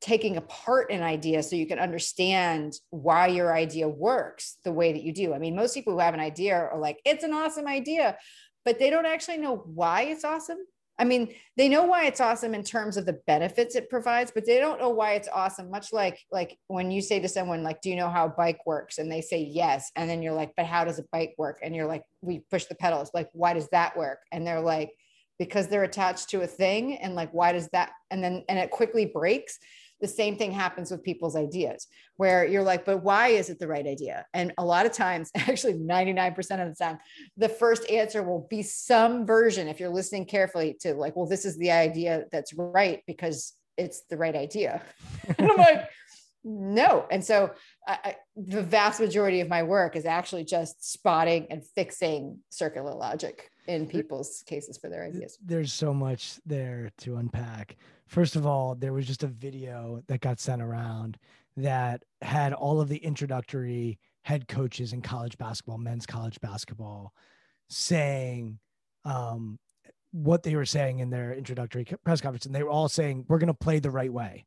taking apart an idea so you can understand why your idea works the way that you do. I mean, most people who have an idea are like, it's an awesome idea, but they don't actually know why it's awesome. I mean, they know why it's awesome in terms of the benefits it provides, but they don't know why it's awesome. Much like like when you say to someone like, "Do you know how a bike works?" and they say yes, and then you're like, "But how does a bike work?" and you're like, "We push the pedals." Like, why does that work? And they're like, "Because they're attached to a thing." And like, why does that? And then and it quickly breaks the same thing happens with people's ideas where you're like but why is it the right idea? And a lot of times actually 99% of the time the first answer will be some version if you're listening carefully to like well this is the idea that's right because it's the right idea. And i'm like no. And so I, the vast majority of my work is actually just spotting and fixing circular logic in people's cases for their ideas there's so much there to unpack First of all, there was just a video that got sent around that had all of the introductory head coaches in college basketball, men's college basketball, saying um, what they were saying in their introductory press conference. And they were all saying, We're going to play the right way.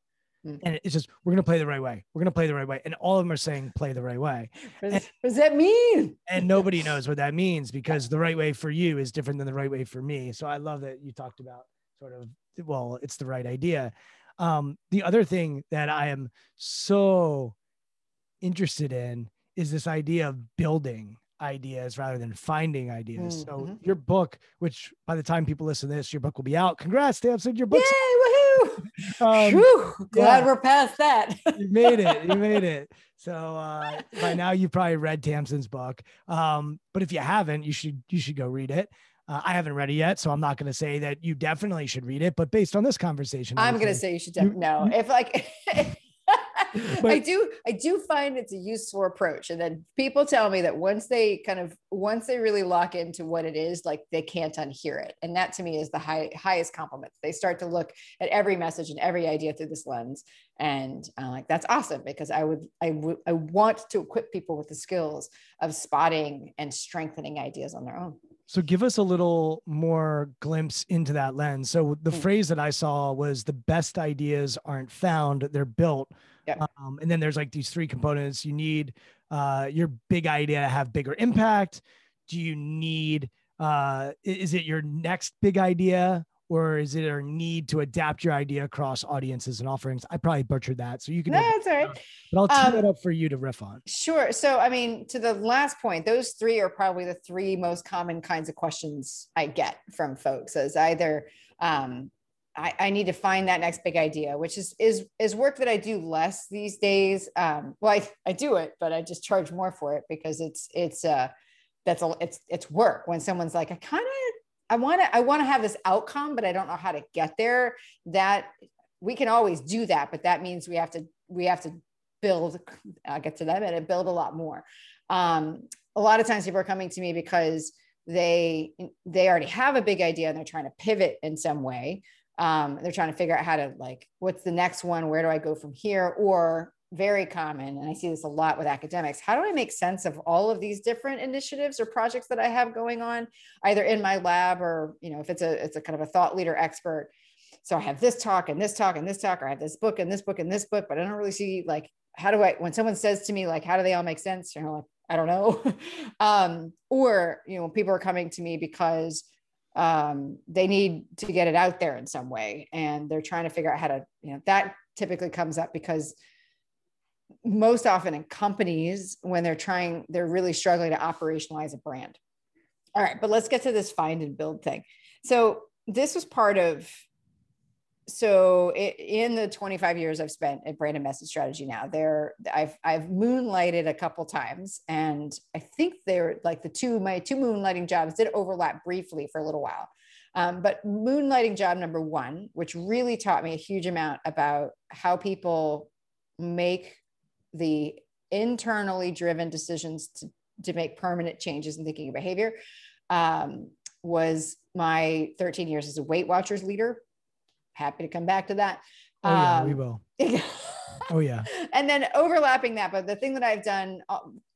Mm. And it's just, we're going to play the right way. We're going to play the right way. And all of them are saying, play the right way. What does, what does that mean? And nobody knows what that means because the right way for you is different than the right way for me. So I love that you talked about sort of well, it's the right idea. Um, the other thing that I am so interested in is this idea of building ideas rather than finding ideas. Mm-hmm. So your book, which by the time people listen to this, your book will be out. Congrats, Tamsen, your book. Yay! Um, Whew, glad yeah. we're past that. you made it. You made it. So uh, by now you've probably read Tamsen's book. Um, but if you haven't, you should you should go read it. Uh, I haven't read it yet, so I'm not going to say that you definitely should read it. But based on this conversation, I'm going to say you should definitely know. If like, but, I do, I do find it's a useful approach. And then people tell me that once they kind of, once they really lock into what it is, like they can't unhear it. And that to me is the high, highest compliment. They start to look at every message and every idea through this lens. And I'm like, that's awesome because I would, I would, I want to equip people with the skills of spotting and strengthening ideas on their own. So give us a little more glimpse into that lens. So the mm. phrase that I saw was the best ideas aren't found, they're built. Yep. Um, and then there's like these three components. You need uh, your big idea to have bigger impact. Do you need, uh, is it your next big idea or is it a need to adapt your idea across audiences and offerings? I probably butchered that, so you can. No, that's all right. But I'll tee Um, that up for you to riff on. Sure. So, I mean, to the last point, those three are probably the three most common kinds of questions I get from folks as either um, I, I need to find that next big idea, which is is is work that I do less these days. Um, well, I, I do it, but I just charge more for it because it's it's uh that's a it's it's work when someone's like, I kind of I want to I want to have this outcome, but I don't know how to get there. That we can always do that, but that means we have to we have to build i'll get to that in a minute build a lot more. Um, a lot of times people are coming to me because they they already have a big idea and they're trying to pivot in some way. Um, they're trying to figure out how to like what's the next one? Where do i go from here? Or very common and i see this a lot with academics how do i make sense of all of these different initiatives or projects that i have going on either in my lab or you know if it's a it's a kind of a thought leader expert so I have this talk and this talk and this talk, or I have this book and this book and this book, but I don't really see like how do I when someone says to me like how do they all make sense? You know, like I don't know. um, or you know, people are coming to me because um, they need to get it out there in some way, and they're trying to figure out how to you know that typically comes up because most often in companies when they're trying they're really struggling to operationalize a brand all right but let's get to this find and build thing so this was part of so it, in the 25 years I've spent at brand and message strategy now, there I've I've moonlighted a couple times, and I think they're like the two my two moonlighting jobs did overlap briefly for a little while. Um, but moonlighting job number one, which really taught me a huge amount about how people make the internally driven decisions to, to make permanent changes in thinking and behavior, um, was my 13 years as a Weight Watchers leader happy to come back to that. Oh yeah, we Um, will. Oh yeah. and then overlapping that, but the thing that I've done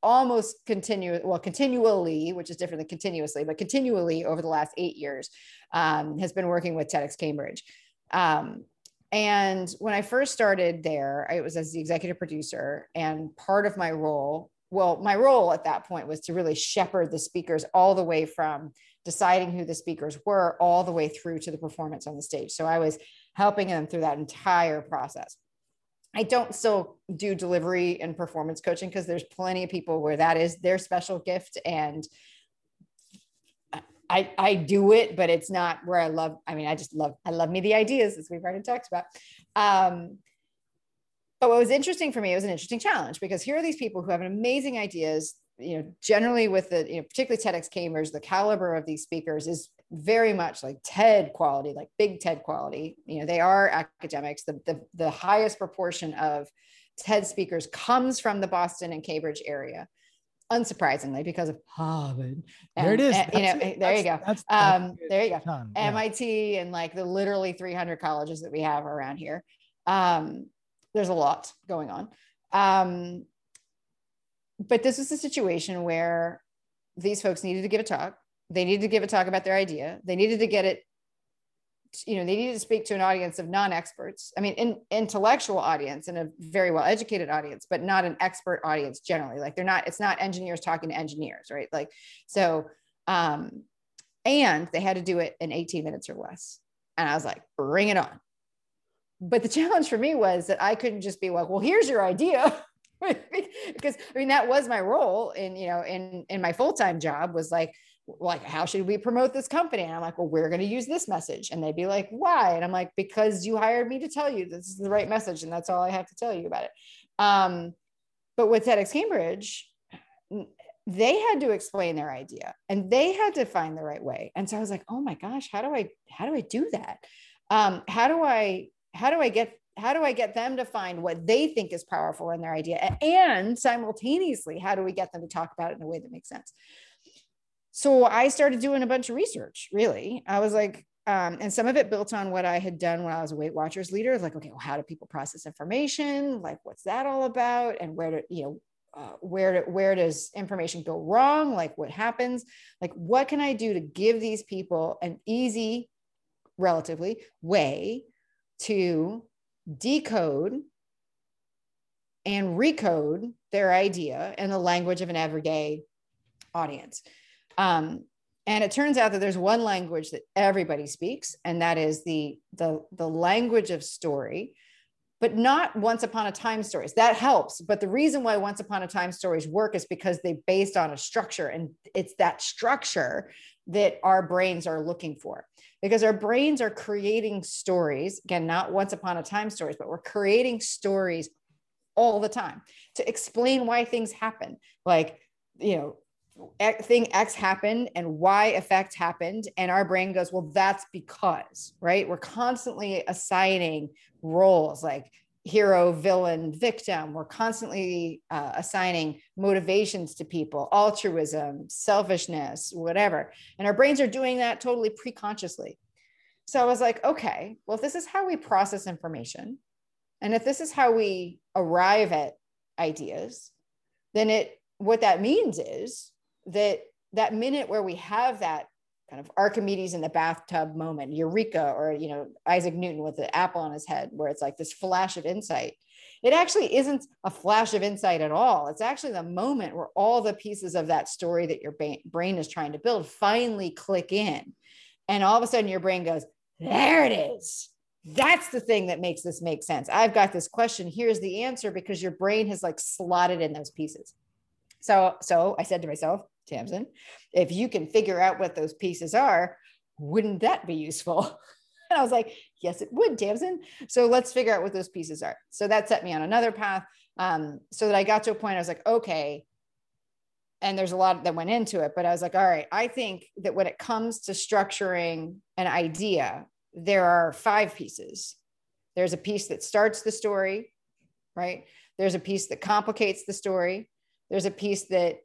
almost continue well, continually, which is different than continuously, but continually over the last eight years, um, has been working with TEDx Cambridge. Um, and when I first started there, I was as the executive producer, and part of my role, well, my role at that point was to really shepherd the speakers all the way from deciding who the speakers were all the way through to the performance on the stage. So I was helping them through that entire process. I don't still do delivery and performance coaching because there's plenty of people where that is their special gift and I, I do it, but it's not where I love. I mean, I just love, I love me the ideas as we've already talked about. Um, but what was interesting for me, it was an interesting challenge because here are these people who have amazing ideas, you know, generally with the, you know, particularly TEDx Cambridge, the caliber of these speakers is very much like TED quality, like big TED quality. You know, they are academics. The, the, the highest proportion of TED speakers comes from the Boston and Cambridge area, unsurprisingly, because of Harvard. There it is. And- you know, it. there you go. That's- that's- Um, there you go. Ton, yeah. MIT and like the literally 300 colleges that we have around here. Um, there's a lot going on. Um, but this was a situation where these folks needed to give a talk. They needed to give a talk about their idea. They needed to get it, you know, they needed to speak to an audience of non-experts. I mean, an intellectual audience and a very well educated audience, but not an expert audience generally. Like they're not, it's not engineers talking to engineers, right? Like, so, um, and they had to do it in 18 minutes or less. And I was like, bring it on. But the challenge for me was that I couldn't just be like, well, here's your idea. because I mean, that was my role in, you know, in, in my full-time job was like, like, how should we promote this company? And I'm like, well, we're going to use this message. And they'd be like, why? And I'm like, because you hired me to tell you this is the right message. And that's all I have to tell you about it. Um, but with TEDx Cambridge, they had to explain their idea and they had to find the right way. And so I was like, oh my gosh, how do I, how do I do that? Um, how do I, how do I get, how do I get them to find what they think is powerful in their idea? And simultaneously, how do we get them to talk about it in a way that makes sense? So I started doing a bunch of research, really. I was like, um, and some of it built on what I had done when I was a Weight Watchers leader. Like, okay, well, how do people process information? Like, what's that all about? And where do, you know, uh, where do, where does information go wrong? Like, what happens? Like, what can I do to give these people an easy, relatively, way to decode and recode their idea in the language of an everyday audience? Um, And it turns out that there's one language that everybody speaks, and that is the the the language of story but not once upon a time stories. That helps. But the reason why once upon a time stories work is because they based on a structure and it's that structure that our brains are looking for because our brains are creating stories again not once upon a time stories but we're creating stories all the time to explain why things happen like you know thing X happened and Y effect happened. And our brain goes, well, that's because, right? We're constantly assigning roles like hero, villain, victim. We're constantly uh, assigning motivations to people, altruism, selfishness, whatever. And our brains are doing that totally preconsciously. So I was like, okay, well, if this is how we process information, and if this is how we arrive at ideas, then it what that means is that that minute where we have that kind of Archimedes in the bathtub moment, Eureka, or you know Isaac Newton with the apple on his head, where it's like this flash of insight. It actually isn't a flash of insight at all. It's actually the moment where all the pieces of that story that your brain is trying to build finally click in, and all of a sudden your brain goes, "There it is." That's the thing that makes this make sense. I've got this question. Here's the answer because your brain has like slotted in those pieces. So, so I said to myself, Tamsen, if you can figure out what those pieces are, wouldn't that be useful? And I was like, yes, it would, Tamsen. So let's figure out what those pieces are. So that set me on another path. Um, so that I got to a point, I was like, okay. And there's a lot that went into it, but I was like, all right, I think that when it comes to structuring an idea, there are five pieces. There's a piece that starts the story, right? There's a piece that complicates the story. There's a piece that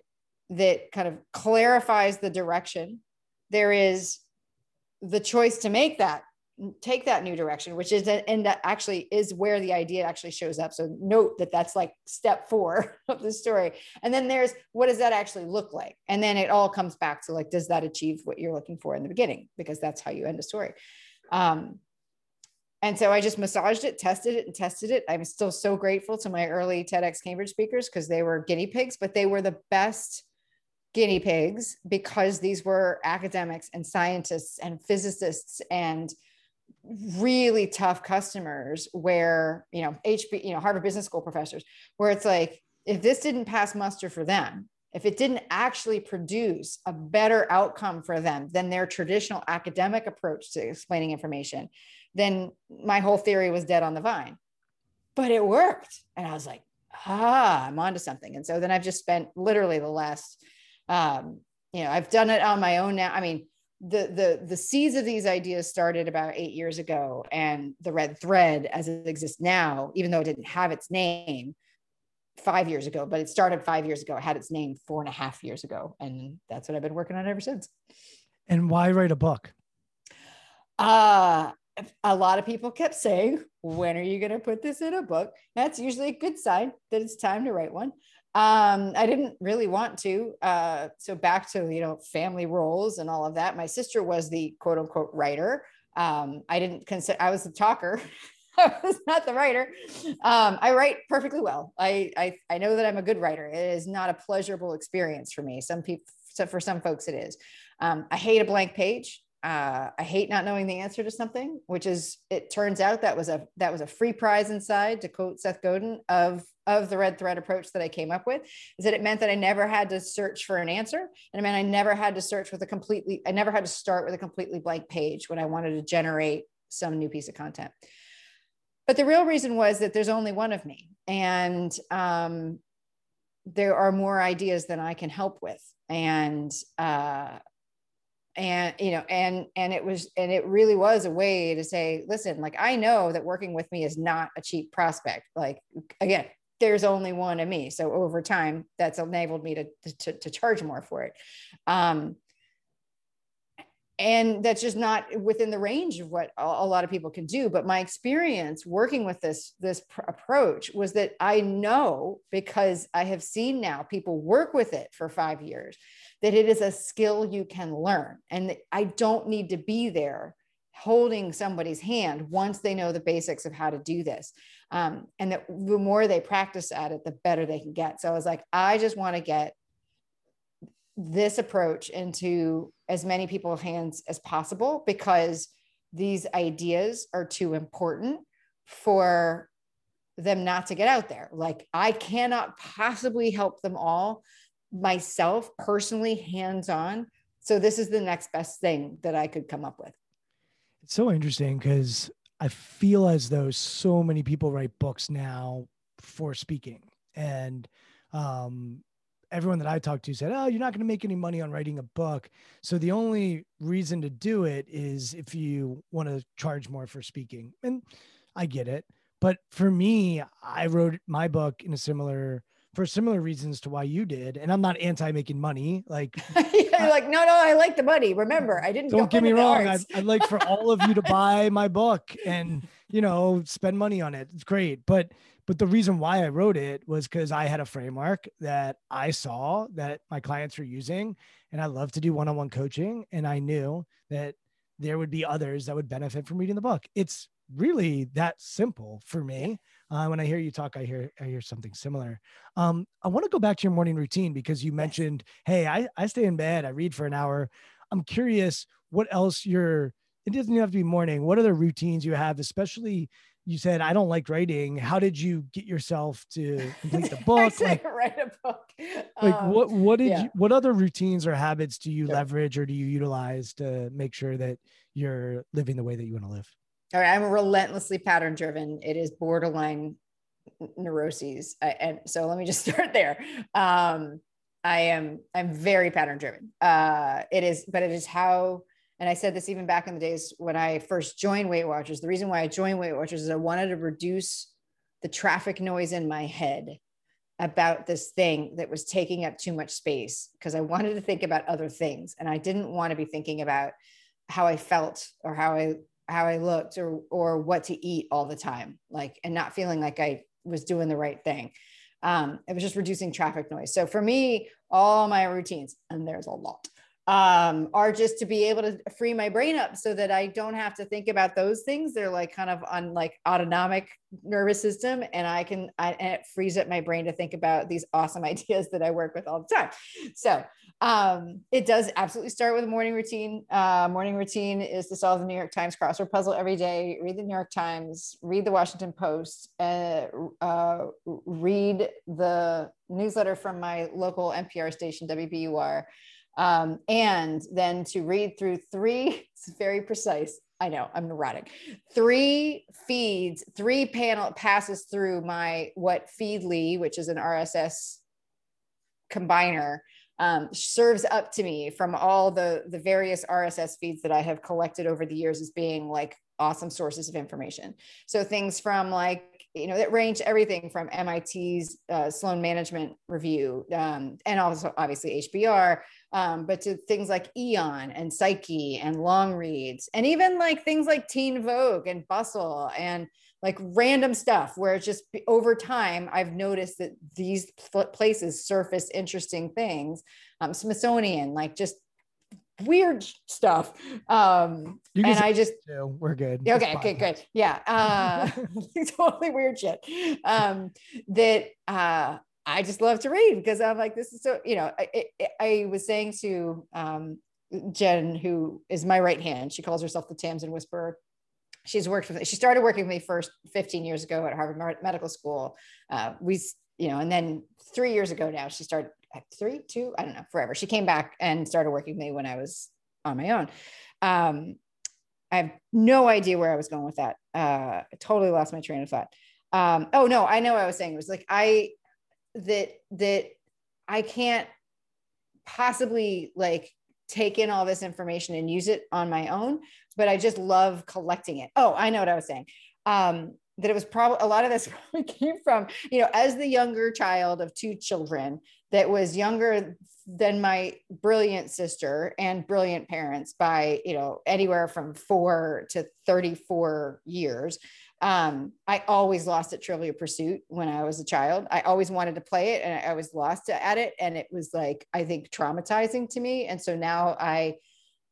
that kind of clarifies the direction. There is the choice to make that take that new direction which is and that actually is where the idea actually shows up so note that that's like step four of the story and then there's what does that actually look like and then it all comes back to like does that achieve what you're looking for in the beginning because that's how you end a story um, and so I just massaged it, tested it, and tested it. I'm still so grateful to my early TEDx Cambridge speakers because they were guinea pigs, but they were the best guinea pigs because these were academics and scientists and physicists and really tough customers where you know HB you know Harvard Business School professors where it's like if this didn't pass muster for them if it didn't actually produce a better outcome for them than their traditional academic approach to explaining information then my whole theory was dead on the vine. But it worked. And I was like ah I'm onto something. And so then I've just spent literally the last um, you know, I've done it on my own now. I mean, the the the seeds of these ideas started about eight years ago, and the red thread, as it exists now, even though it didn't have its name five years ago, but it started five years ago. It had its name four and a half years ago, and that's what I've been working on ever since. And why write a book? Uh a lot of people kept saying, "When are you going to put this in a book?" That's usually a good sign that it's time to write one. Um, I didn't really want to. Uh, so back to you know family roles and all of that. My sister was the quote unquote writer. Um, I didn't consider. I was the talker. I was not the writer. Um, I write perfectly well. I, I I know that I'm a good writer. It is not a pleasurable experience for me. Some people, so for some folks, it is. Um, I hate a blank page uh, I hate not knowing the answer to something, which is it turns out that was a that was a free prize inside, to quote Seth Godin of of the red thread approach that I came up with, is that it meant that I never had to search for an answer. And it meant I never had to search with a completely, I never had to start with a completely blank page when I wanted to generate some new piece of content. But the real reason was that there's only one of me. And um, there are more ideas than I can help with. And uh, and you know and and it was and it really was a way to say listen like i know that working with me is not a cheap prospect like again there's only one of me so over time that's enabled me to to, to charge more for it um and that's just not within the range of what a lot of people can do but my experience working with this this pr- approach was that i know because i have seen now people work with it for 5 years that it is a skill you can learn. And I don't need to be there holding somebody's hand once they know the basics of how to do this. Um, and that the more they practice at it, the better they can get. So I was like, I just want to get this approach into as many people's hands as possible because these ideas are too important for them not to get out there. Like I cannot possibly help them all myself personally, hands on. So this is the next best thing that I could come up with. It's so interesting because I feel as though so many people write books now for speaking. And um, everyone that I talked to said, Oh, you're not going to make any money on writing a book. So the only reason to do it is if you want to charge more for speaking. And I get it. But for me, I wrote my book in a similar for similar reasons to why you did. And I'm not anti making money. Like, you're like, no, no, I like the money. Remember, I didn't. Don't get me wrong. I'd, I'd like for all of you to buy my book and you know spend money on it. It's great, but but the reason why I wrote it was because I had a framework that I saw that my clients were using, and I love to do one-on-one coaching, and I knew that there would be others that would benefit from reading the book. It's really that simple for me. Uh, when I hear you talk, I hear I hear something similar. Um, I want to go back to your morning routine because you mentioned, hey, I, I stay in bed, I read for an hour. I'm curious what else you're. It doesn't have to be morning. What other routines you have, especially you said I don't like writing. How did you get yourself to complete the book? like, write a book. Like um, what what did yeah. you what other routines or habits do you sure. leverage or do you utilize to make sure that you're living the way that you want to live? All right, I'm relentlessly pattern driven. It is borderline neuroses. I, and so let me just start there. Um, I am, I'm very pattern driven. Uh, it is, but it is how, and I said this even back in the days when I first joined Weight Watchers. The reason why I joined Weight Watchers is I wanted to reduce the traffic noise in my head about this thing that was taking up too much space because I wanted to think about other things. And I didn't want to be thinking about how I felt or how I how I looked or or what to eat all the time, like and not feeling like I was doing the right thing. Um, it was just reducing traffic noise. So for me, all my routines, and there's a lot, um, are just to be able to free my brain up so that I don't have to think about those things. They're like kind of on like autonomic nervous system, and I can I, and it frees up my brain to think about these awesome ideas that I work with all the time. So um, it does absolutely start with a morning routine. Uh, morning routine is to solve the New York Times crossword puzzle every day, read the New York Times, read the Washington Post, uh, uh, read the newsletter from my local NPR station, WBUR, um, and then to read through three, it's very precise. I know I'm neurotic. Three feeds, three panel passes through my what Feedly, which is an RSS combiner um, serves up to me from all the the various RSS feeds that I have collected over the years as being like awesome sources of information. So things from like you know that range everything from MIT's uh, Sloan Management Review um, and also obviously HBR, um, but to things like Aeon and Psyche and long reads and even like things like Teen Vogue and Bustle and like random stuff where it's just over time i've noticed that these places surface interesting things. Um, smithsonian like just weird stuff. Um and i just too. we're good. Okay okay good. Yeah uh totally weird shit. Um that uh i just love to read because i'm like this is so you know i, I, I was saying to um jen who is my right hand she calls herself the tamsen whisperer. She's worked with she started working with me first 15 years ago at harvard medical school. Uh, we you know and then three years ago now she started three two i don't know forever. She came back and started working with me when i was on my own. Um, i have no idea where i was going with that. Uh, i totally lost my train of thought. Um, oh no i know what i was saying. It was like i that that i can't possibly like take in all this information and use it on my own but I just love collecting it. Oh, I know what I was saying. Um, that it was probably a lot of this came from, you know, as the younger child of two children that was younger than my brilliant sister and brilliant parents by, you know, anywhere from four to 34 years. Um, I always lost at Trivial Pursuit when I was a child. I always wanted to play it and I was lost at it. And it was like, I think traumatizing to me. And so now I,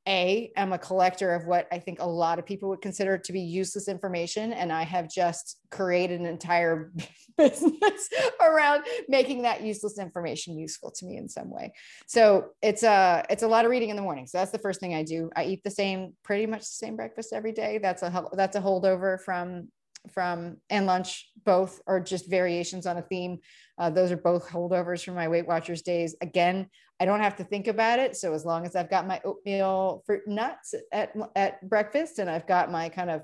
a am a collector of what i think a lot of people would consider to be useless information and i have just created an entire business around making that useless information useful to me in some way. So it's a it's a lot of reading in the morning. So that's the first thing i do. I eat the same pretty much the same breakfast every day. That's a that's a holdover from from and lunch both are just variations on a theme. Uh, those are both holdovers from my weight watchers days. Again i don't have to think about it. So as long as i've got my oatmeal fruit nuts at, at breakfast and i've got my kind of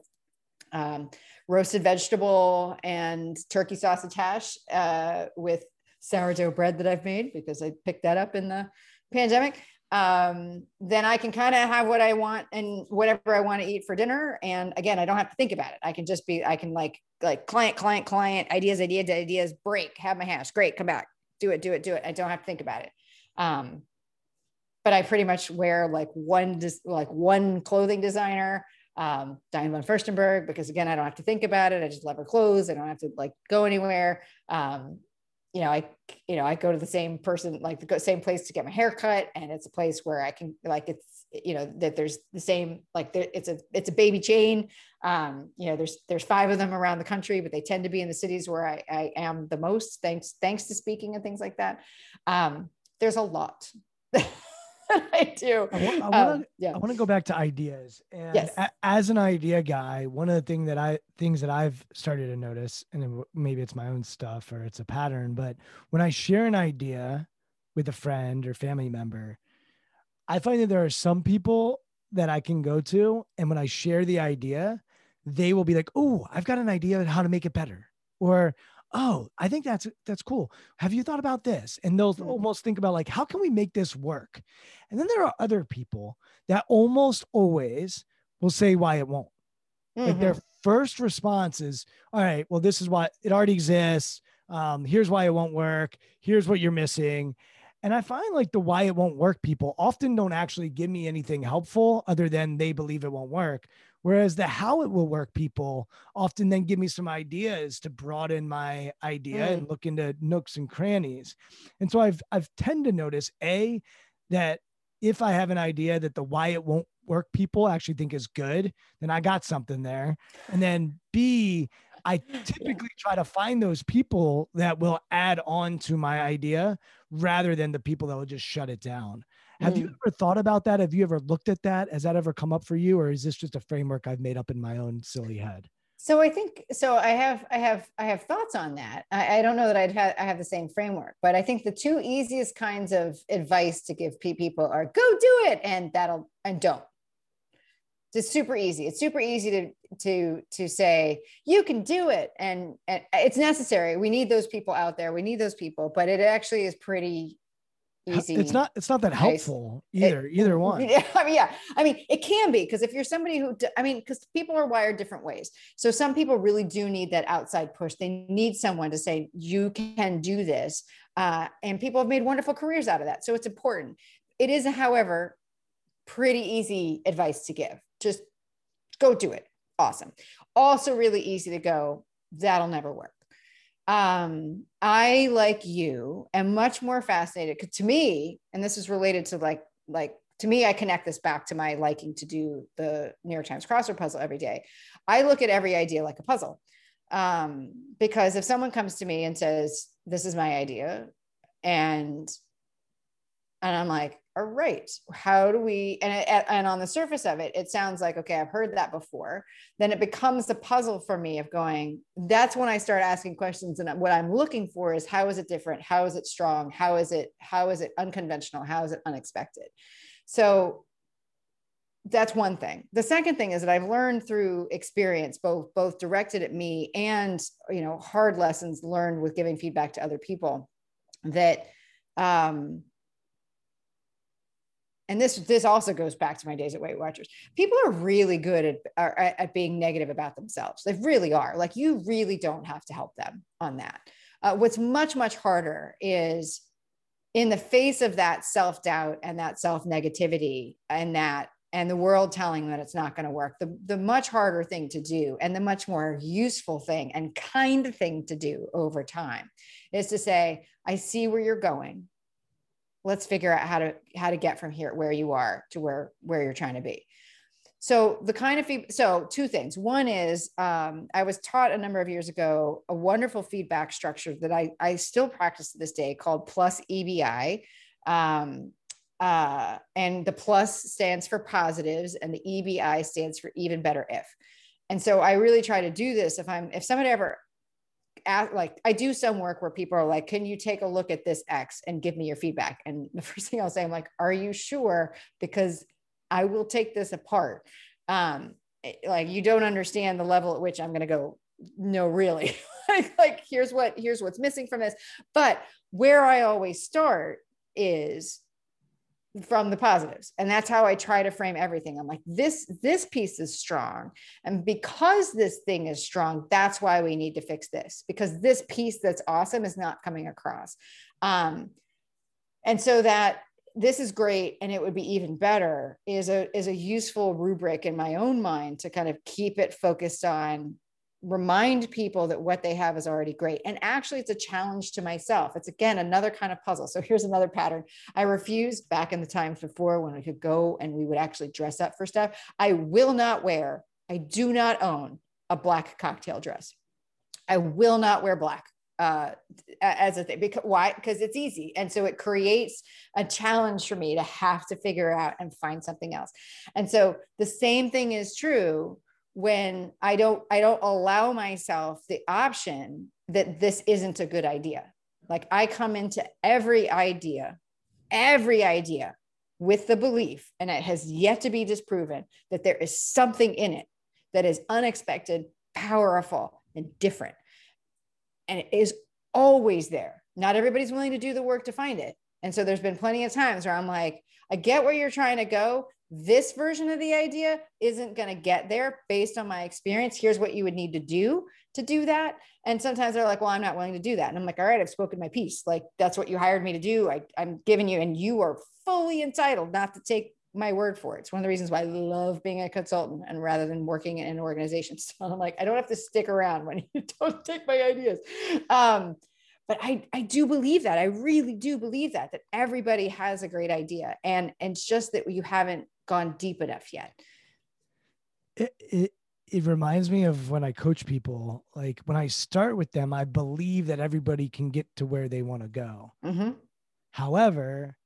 um, roasted vegetable and turkey sausage hash uh, with sourdough bread that i've made because i picked that up in the pandemic um, then I can kind of have what I want and whatever I want to eat for dinner. And again, I don't have to think about it. I can just be, I can like, like client, client, client, ideas, ideas, ideas, break, have my hash. Great. Come back, do it, do it, do it. I don't have to think about it. Um, but I pretty much wear like one, like one clothing designer, um, Diane von Furstenberg, because again, I don't have to think about it. I just love her clothes. I don't have to like go anywhere. Um, you know, I, you know, I go to the same person, like the same place to get my hair cut. And it's a place where I can like, it's, you know, that there's the same, like there, it's a, it's a baby chain. Um, you know, there's, there's five of them around the country, but they tend to be in the cities where I, I am the most thanks, thanks to speaking and things like that. Um, there's a lot. I do. I want, I want um, to, yeah. I want to go back to ideas. And yes. a, as an idea guy, one of the thing that I things that I've started to notice, and maybe it's my own stuff or it's a pattern, but when I share an idea with a friend or family member, I find that there are some people that I can go to, and when I share the idea, they will be like, "Oh, I've got an idea on how to make it better," or oh i think that's that's cool have you thought about this and they'll mm-hmm. almost think about like how can we make this work and then there are other people that almost always will say why it won't mm-hmm. like their mm-hmm. first response is all right well this is why it already exists um, here's why it won't work here's what you're missing and I find like the why it won't work people often don't actually give me anything helpful other than they believe it won't work. Whereas the how it will work people often then give me some ideas to broaden my idea mm. and look into nooks and crannies. And so I've I've tend to notice a that if I have an idea that the why it won't work people actually think is good, then I got something there. And then B, I typically try to find those people that will add on to my idea rather than the people that will just shut it down. Have you mm. ever thought about that? Have you ever looked at that? Has that ever come up for you, or is this just a framework I've made up in my own silly head? So I think so. I have I have I have thoughts on that. I, I don't know that I'd have I have the same framework, but I think the two easiest kinds of advice to give people are go do it and that'll and don't. It's super easy. It's super easy to to to say you can do it, and, and it's necessary. We need those people out there. We need those people, but it actually is pretty easy. It's not. It's not that helpful either. It, either one. Yeah, I mean, yeah. I mean, it can be because if you're somebody who, I mean, because people are wired different ways. So some people really do need that outside push. They need someone to say you can do this, uh, and people have made wonderful careers out of that. So it's important. It is, however, pretty easy advice to give. Just go do it. Awesome. Also, really easy to go. That'll never work um, I, like you, am much more fascinated to me, and this is related to like, like to me, I connect this back to my liking to do the New York Times crossword puzzle every day. I look at every idea like a puzzle. Um, because if someone comes to me and says, This is my idea, and and I'm like, all right, how do we, and, and on the surface of it, it sounds like, okay, I've heard that before. Then it becomes the puzzle for me of going, that's when I start asking questions. And what I'm looking for is how is it different? How is it strong? How is it, how is it unconventional? How is it unexpected? So that's one thing. The second thing is that I've learned through experience, both, both directed at me and, you know, hard lessons learned with giving feedback to other people that, um, and this this also goes back to my days at Weight Watchers. People are really good at, at, at being negative about themselves. They really are. Like you really don't have to help them on that. Uh, what's much much harder is in the face of that self doubt and that self negativity and that and the world telling that it's not going to work. The the much harder thing to do and the much more useful thing and kind thing to do over time is to say, I see where you're going. Let's figure out how to how to get from here where you are to where where you're trying to be. So the kind of feed, so two things. One is um, i was taught a number of years ago a wonderful feedback structure that i i still practice to this day called plus ebi um, uh, and the plus stands for positives and the ebi stands for even better if. And so i really try to do this if i'm if somebody ever ask, like I do some work where people are like, "Can you take a look at this X and give me your feedback?" And the first thing I'll say, I'm like, "Are you sure?" Because I will take this apart. Um, eh, like you don't understand the level at which I'm going to go. No, really. like, like here's what here's what's missing from this. But where I always start is from the positives. And that's how i try to frame everything. I'm like this this piece is strong. And because this thing is strong that's why we need to fix this because this piece that's awesome is not coming across. Um and so that this is great and it would be even better is a is a useful rubric in my own mind to kind of keep it focused on remind people that what they have is already great. And actually, it's a challenge to myself. It's again another kind of puzzle. So here's another pattern. I refuse back in the times before when we could go and we would actually dress up for stuff. I will not wear, I do not own a black cocktail dress. I will not wear black uh, as a thing. Because why? Because it's easy, and so it creates a challenge for me to have to figure out and find something else. And so the same thing is true when I don't I don't allow myself the option that this isn't a good idea. Like I come into every idea, every idea with the belief, and it has yet to be disproven that there is something in it that is unexpected, powerful, and different. And it is always there. Not everybody's willing to do the work to find it. And so there's been plenty of times where I'm like, I get where you're trying to go this version of the idea isn't going to get there based on my experience. Here's what you would need to do to do that. And sometimes they're like, well, I'm not willing to do that. And I'm like, all right, I've spoken my piece. Like, that's what you hired me to do. I, I'm giving you, and you are fully entitled not to take my word for it. It's one of the reasons why I love being a consultant and rather than working in an organization. So I'm like, I don't have to stick around when you don't take my ideas. Um, but I, I do believe that. I really do believe that, that everybody has a great idea. And, and it's just that you haven't gone deep enough yet. It, it, it reminds me of when I coach people. Like when I start with them, I believe that everybody can get to where they want to go. Mm-hmm. However,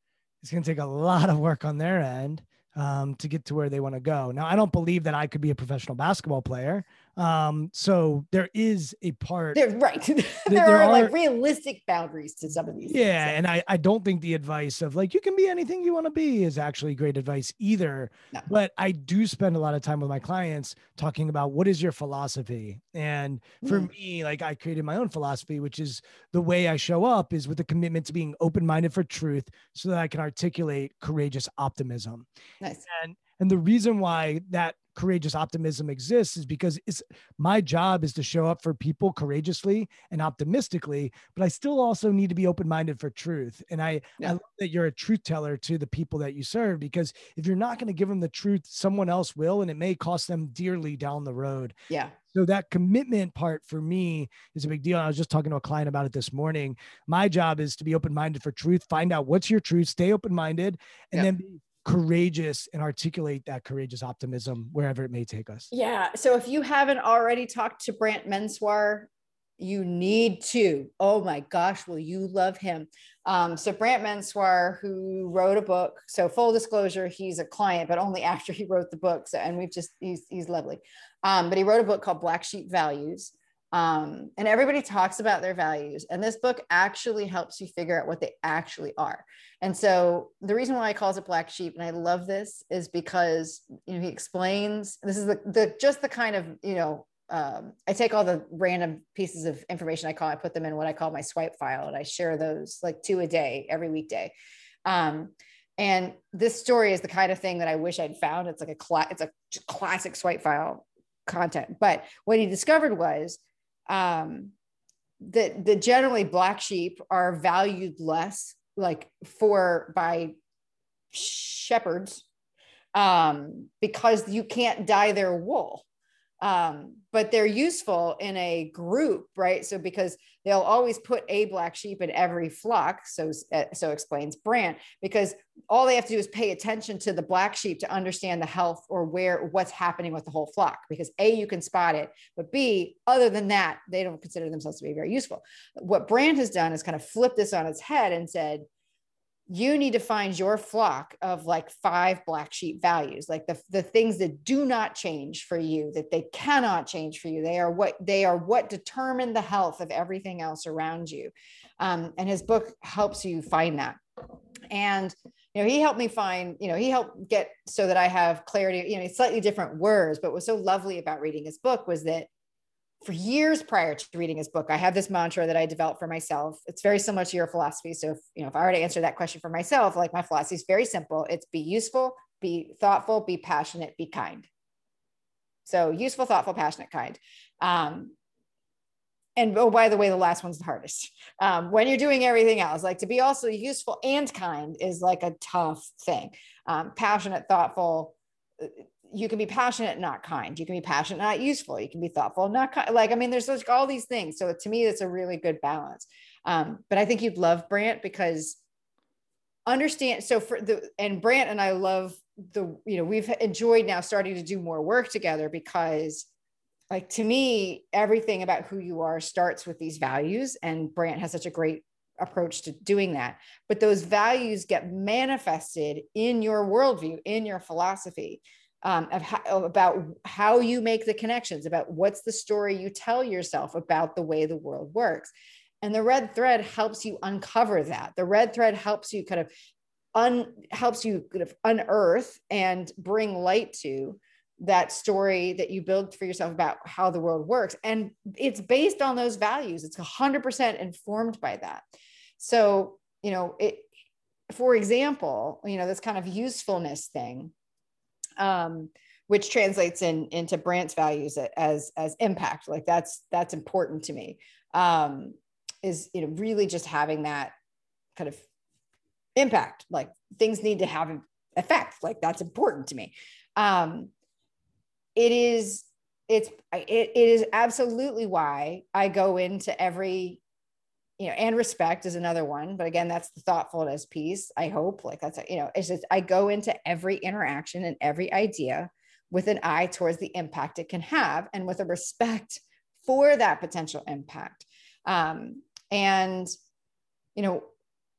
it's going to take a lot of work on their end um, to get to where they want to go. Now, I don't believe that I could be a professional basketball player. Um, so there is a part. They're, right. there, there, are, like realistic boundaries to some of these. Yeah. Things. And I, I don't think the advice of like, you can be anything you want to be is actually great advice either. No. But I do spend a lot of time with my clients talking about what is your philosophy. And for mm. me, like I created my own philosophy, which is the way I show up is with a commitment to being open minded for truth so that I can articulate courageous optimism. Nice. And and the reason why that courageous optimism exists is because it's my job is to show up for people courageously and optimistically, but I still also need to be open-minded for truth. And I, yeah. I love that you're a truth teller to the people that you serve because if you're not going to give them the truth, someone else will, and it may cost them dearly down the road. Yeah. So that commitment part for me is a big deal. I was just talking to a client about it this morning. My job is to be open-minded for truth, find out what's your truth, stay open-minded, and yeah. then be courageous and articulate that courageous optimism wherever it may take us. Yeah. So if you haven't already talked to Brant Menswar, you need to. Oh my gosh, will you love him? Um, so Brant Menswar, who wrote a book. So full disclosure, he's a client, but only after he wrote the book. So and we've just he's he's lovely. Um, but he wrote a book called Black Sheep Values. Um, and everybody talks about their values. And this book actually helps you figure out what they actually are. And so the reason why I calls it Black Sheep, and I love this, is because you know he explains this is the, the just the kind of you know um, I take all the random pieces of information I call, I put them in what I call my swipe file, and I share those like two a day every weekday. Um, and this story is the kind of thing that I wish I'd found. It's like a it's a classic swipe file content. But what he discovered was um, that the generally black sheep are valued less, like for by shepherds, um, because you can't dye their wool. um, but they're useful in a group, right? So because they'll always put a black sheep in every flock, so uh, so explains Brant, because all they have to do is pay attention to the black sheep to understand the health or where what's happening with the whole flock. Because a you can spot it, but b other than that, they don't consider themselves to be very useful. What Brant has done is kind of flip this on its head and said you need to find your flock of like five black sheep values like the, the things that do not change for you that they cannot change for you. They are what they are what determine the health of everything else around you. Um, and his book helps you find that. And you know he helped me find you know he helped get so that i have clarity you know slightly different words but what was so lovely about reading his book was that for years prior to reading his book, I have this mantra that I developed for myself. It's very similar to your philosophy. So if you know, if I were to answer that question for myself, like my philosophy is very simple. It's be useful, be thoughtful, be passionate, be kind. So useful, thoughtful, passionate, kind. Um, and oh, by the way, the last one's the hardest. Um, when you're doing everything else, like to be also useful and kind is like a tough thing. Um, passionate, thoughtful, you can be passionate, not kind. You can be passionate, not useful. You can be thoughtful, not kind. Like, I mean, there's like all these things. So to me, it's a really good balance. Um, but I think you'd love Brant because understand. So for the, and Brant and I love the, you know, we've enjoyed now starting to do more work together because like to me, everything about who you are starts with these values. And Brant has such a great approach to doing that. But those values get manifested in your worldview, in your philosophy um, of how, about how you make the connections, about what's the story you tell yourself about the way the world works. And the red thread helps you uncover that. The red thread helps you kind of un, helps you kind of unearth and bring light to that story that you build for yourself about how the world works. And it's based on those values. It's 100% informed by that. So, you know, it, for example, you know, this kind of usefulness thing um, which translates in into Brant's values as as impact. Like that's that's important to me. Um, is you know really just having that kind of impact. Like things need to have effect. Like that's important to me. Um, it is it's it, it is absolutely why I go into every you know, and respect is another one. But again, that's the thoughtfulness piece. I hope like that's, you know, it's just, I go into every interaction and every idea with an eye towards the impact it can have and with a respect for that potential impact. Um, and, you know,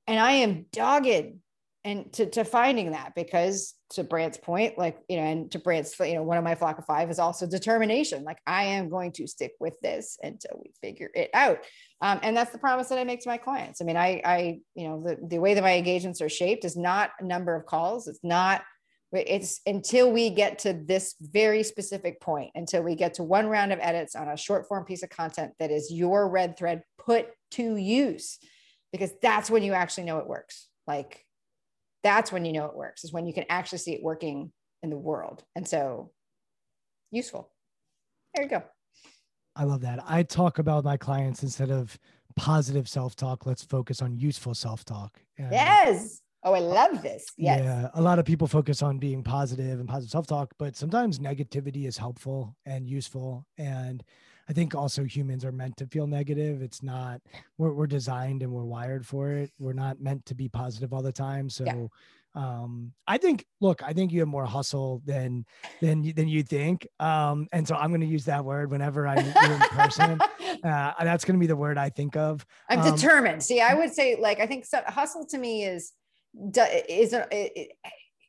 and I am dogged and to, to finding that because to Brant's point, like, you know, and to Brant's, you know, one of my flock of five is also determination. Like I am going to stick with this until we figure it out. Um, and that's the promise that I make to my clients. I mean, I, I, you know, the, the way that my engagements are shaped is not a number of calls. It's not, it's until we get to this very specific point, until we get to one round of edits on a short form piece of content that is your red thread put to use, because that's when you actually know it works. Like that's when you know it works is when you can actually see it working in the world. And so useful. There you go. I love that. I talk about my clients instead of positive self-talk let's focus on useful self-talk. Yes oh i love this yes. yeah a lot of people focus on being positive and positive self-talk but sometimes negativity is helpful and useful and I think also humans are meant to feel negative. It's not we're we're designed and we're wired for it. We're not meant to be positive all the time. So yeah. um I think look, I think you have more hustle than than you than you think. Um and so I'm going to use that word whenever I meet you in person. uh, that's going to be the word I think of. I'm um, determined. See, I would say like I think so, hustle to me is is a, it,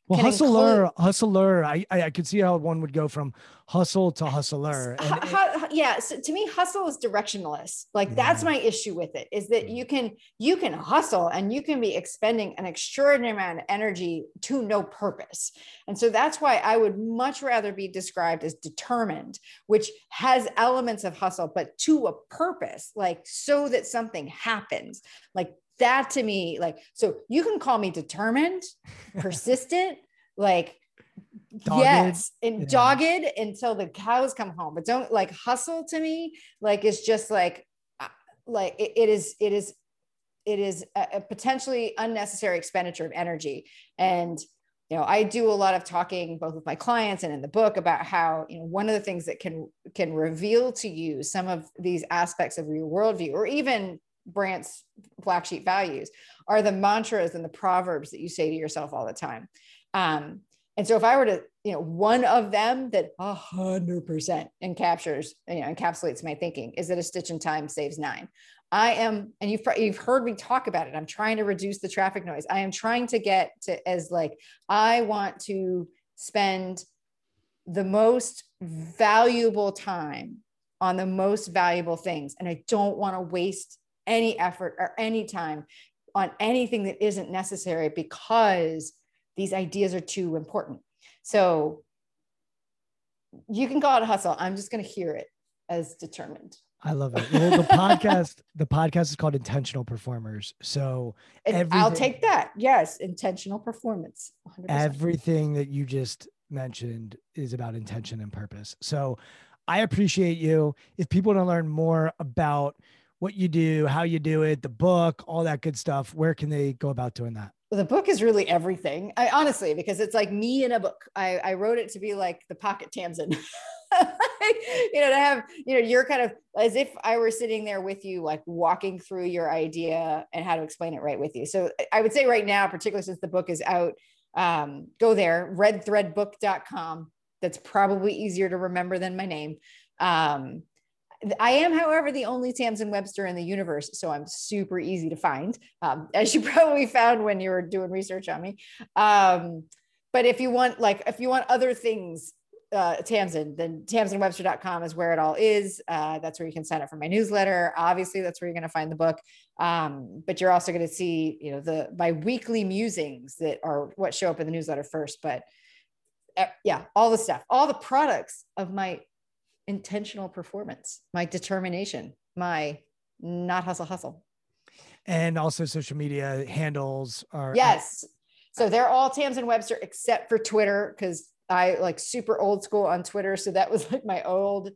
well, hustler, include... hustler. I, I, I could see how one would go from hustle to hustler. And it... yeah. So to me, hustle is directionless. Like yeah. that's my issue with it is that you can you can hustle and you can be expending an extraordinary amount of energy to no purpose. And so that's why I would much rather be described as determined, which has elements of hustle, but to a purpose, like so that something happens. Like that to me, like, so you can call me determined, persistent, like, dogged. yes, and yeah. dogged until the cows come home. But don't like hustle to me, like, it's just like, uh, like it, it is, it is, it is a, a potentially unnecessary expenditure of energy. And you know i do a lot of talking both with my clients and in the book about how you know one of the things that can can reveal to you some of these aspects of your worldview or even brant's black sheep values are the mantras and the proverbs that you say to yourself all the time um, and so if i were to you know one of them that a hundred percent encaptures you know encapsulates my thinking is that a stitch in time saves nine I am, and you've you've heard me talk about it. I'm trying to reduce the traffic noise. I am trying to get to as like I want to spend the most valuable time on the most valuable things, and I don't want to waste any effort or any time on anything that isn't necessary because these ideas are too important. So you can call it hustle. I'm just going to hear it as determined. I love it. Well, the podcast, the podcast is called Intentional Performers. So I'll take that. Yes, intentional performance. 100%. Everything that you just mentioned is about intention and purpose. So I appreciate you. If people want to learn more about what you do, how you do it, the book, all that good stuff, where can they go about doing that? the book is really everything. I honestly, because it's like me in a book. I, I wrote it to be like the pocket Tamsen. you know, to have, you know, you're kind of as if I were sitting there with you, like walking through your idea and how to explain it right with you. So I would say right now, particularly since the book is out, um, go there, redthreadbook.com. That's probably easier to remember than my name. Um, I am, however, the only Tamsen Webster in the universe, so I'm super easy to find, um, as you probably found when you were doing research on me. Um, but if you want, like, if you want other things, uh, Tamsen, then tamsenwebster.com is where it all is. Uh, that's where you can sign up for my newsletter. Obviously, that's where you're going to find the book. Um, but you're also going to see, you know, the my weekly musings that are what show up in the newsletter first. But uh, yeah, all the stuff, all the products of my intentional performance, my determination, my not hustle hustle. And also social media handles are yes. So they're all Tamsen Webster except for Twitter because I like super old school on Twitter. So that was like my old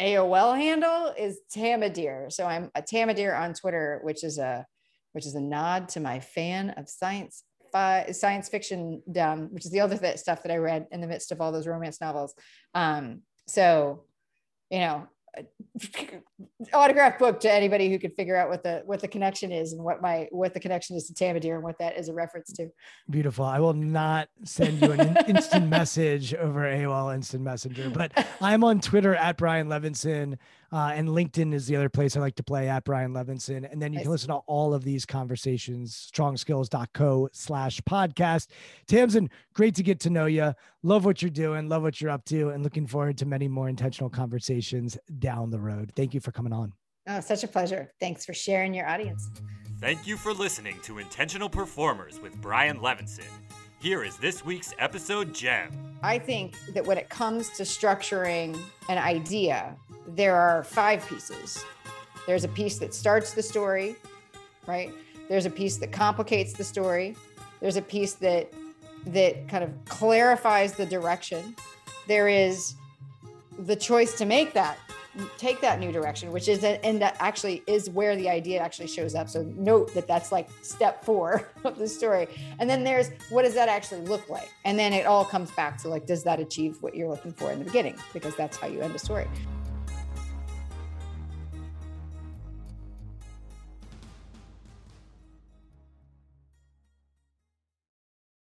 AOL handle is Tamadeer. So I'm a Tamadeer on Twitter, which is a which is a nod to my fan of science science fiction, um, which is the other th- stuff that I read in the midst of all those romance novels. Um, so, you know, autograph book to anybody who could figure out what the what the connection is and what my what the connection is to Tamadeer and what that is a reference to. Beautiful. I will not send you an instant message over AOL Instant Messenger, but I'm on Twitter at Brian Levenson. Uh, and LinkedIn is the other place I like to play at Brian Levenson. And then you nice. can listen to all of these conversations, strongskills.co slash podcast. Tamsen, great to get to know you. Love what you're doing. Love what you're up to and looking forward to many more intentional conversations down the road. Thank you for coming on. Oh, such a pleasure. Thanks for sharing your audience. Thank you for listening to Intentional Performers with Brian Levenson. Here is this week's episode gem. I think that when it comes to structuring an idea, there are five pieces. There's a piece that starts the story, right? There's a piece that complicates the story. There's a piece that that kind of clarifies the direction. There is the choice to make that take that new direction which is and that actually is where the idea actually shows up. So note that that's like step four of the story. And then there's what does that actually look like? And then it all comes back to like does that achieve what you're looking for in the beginning? Because that's how you end a story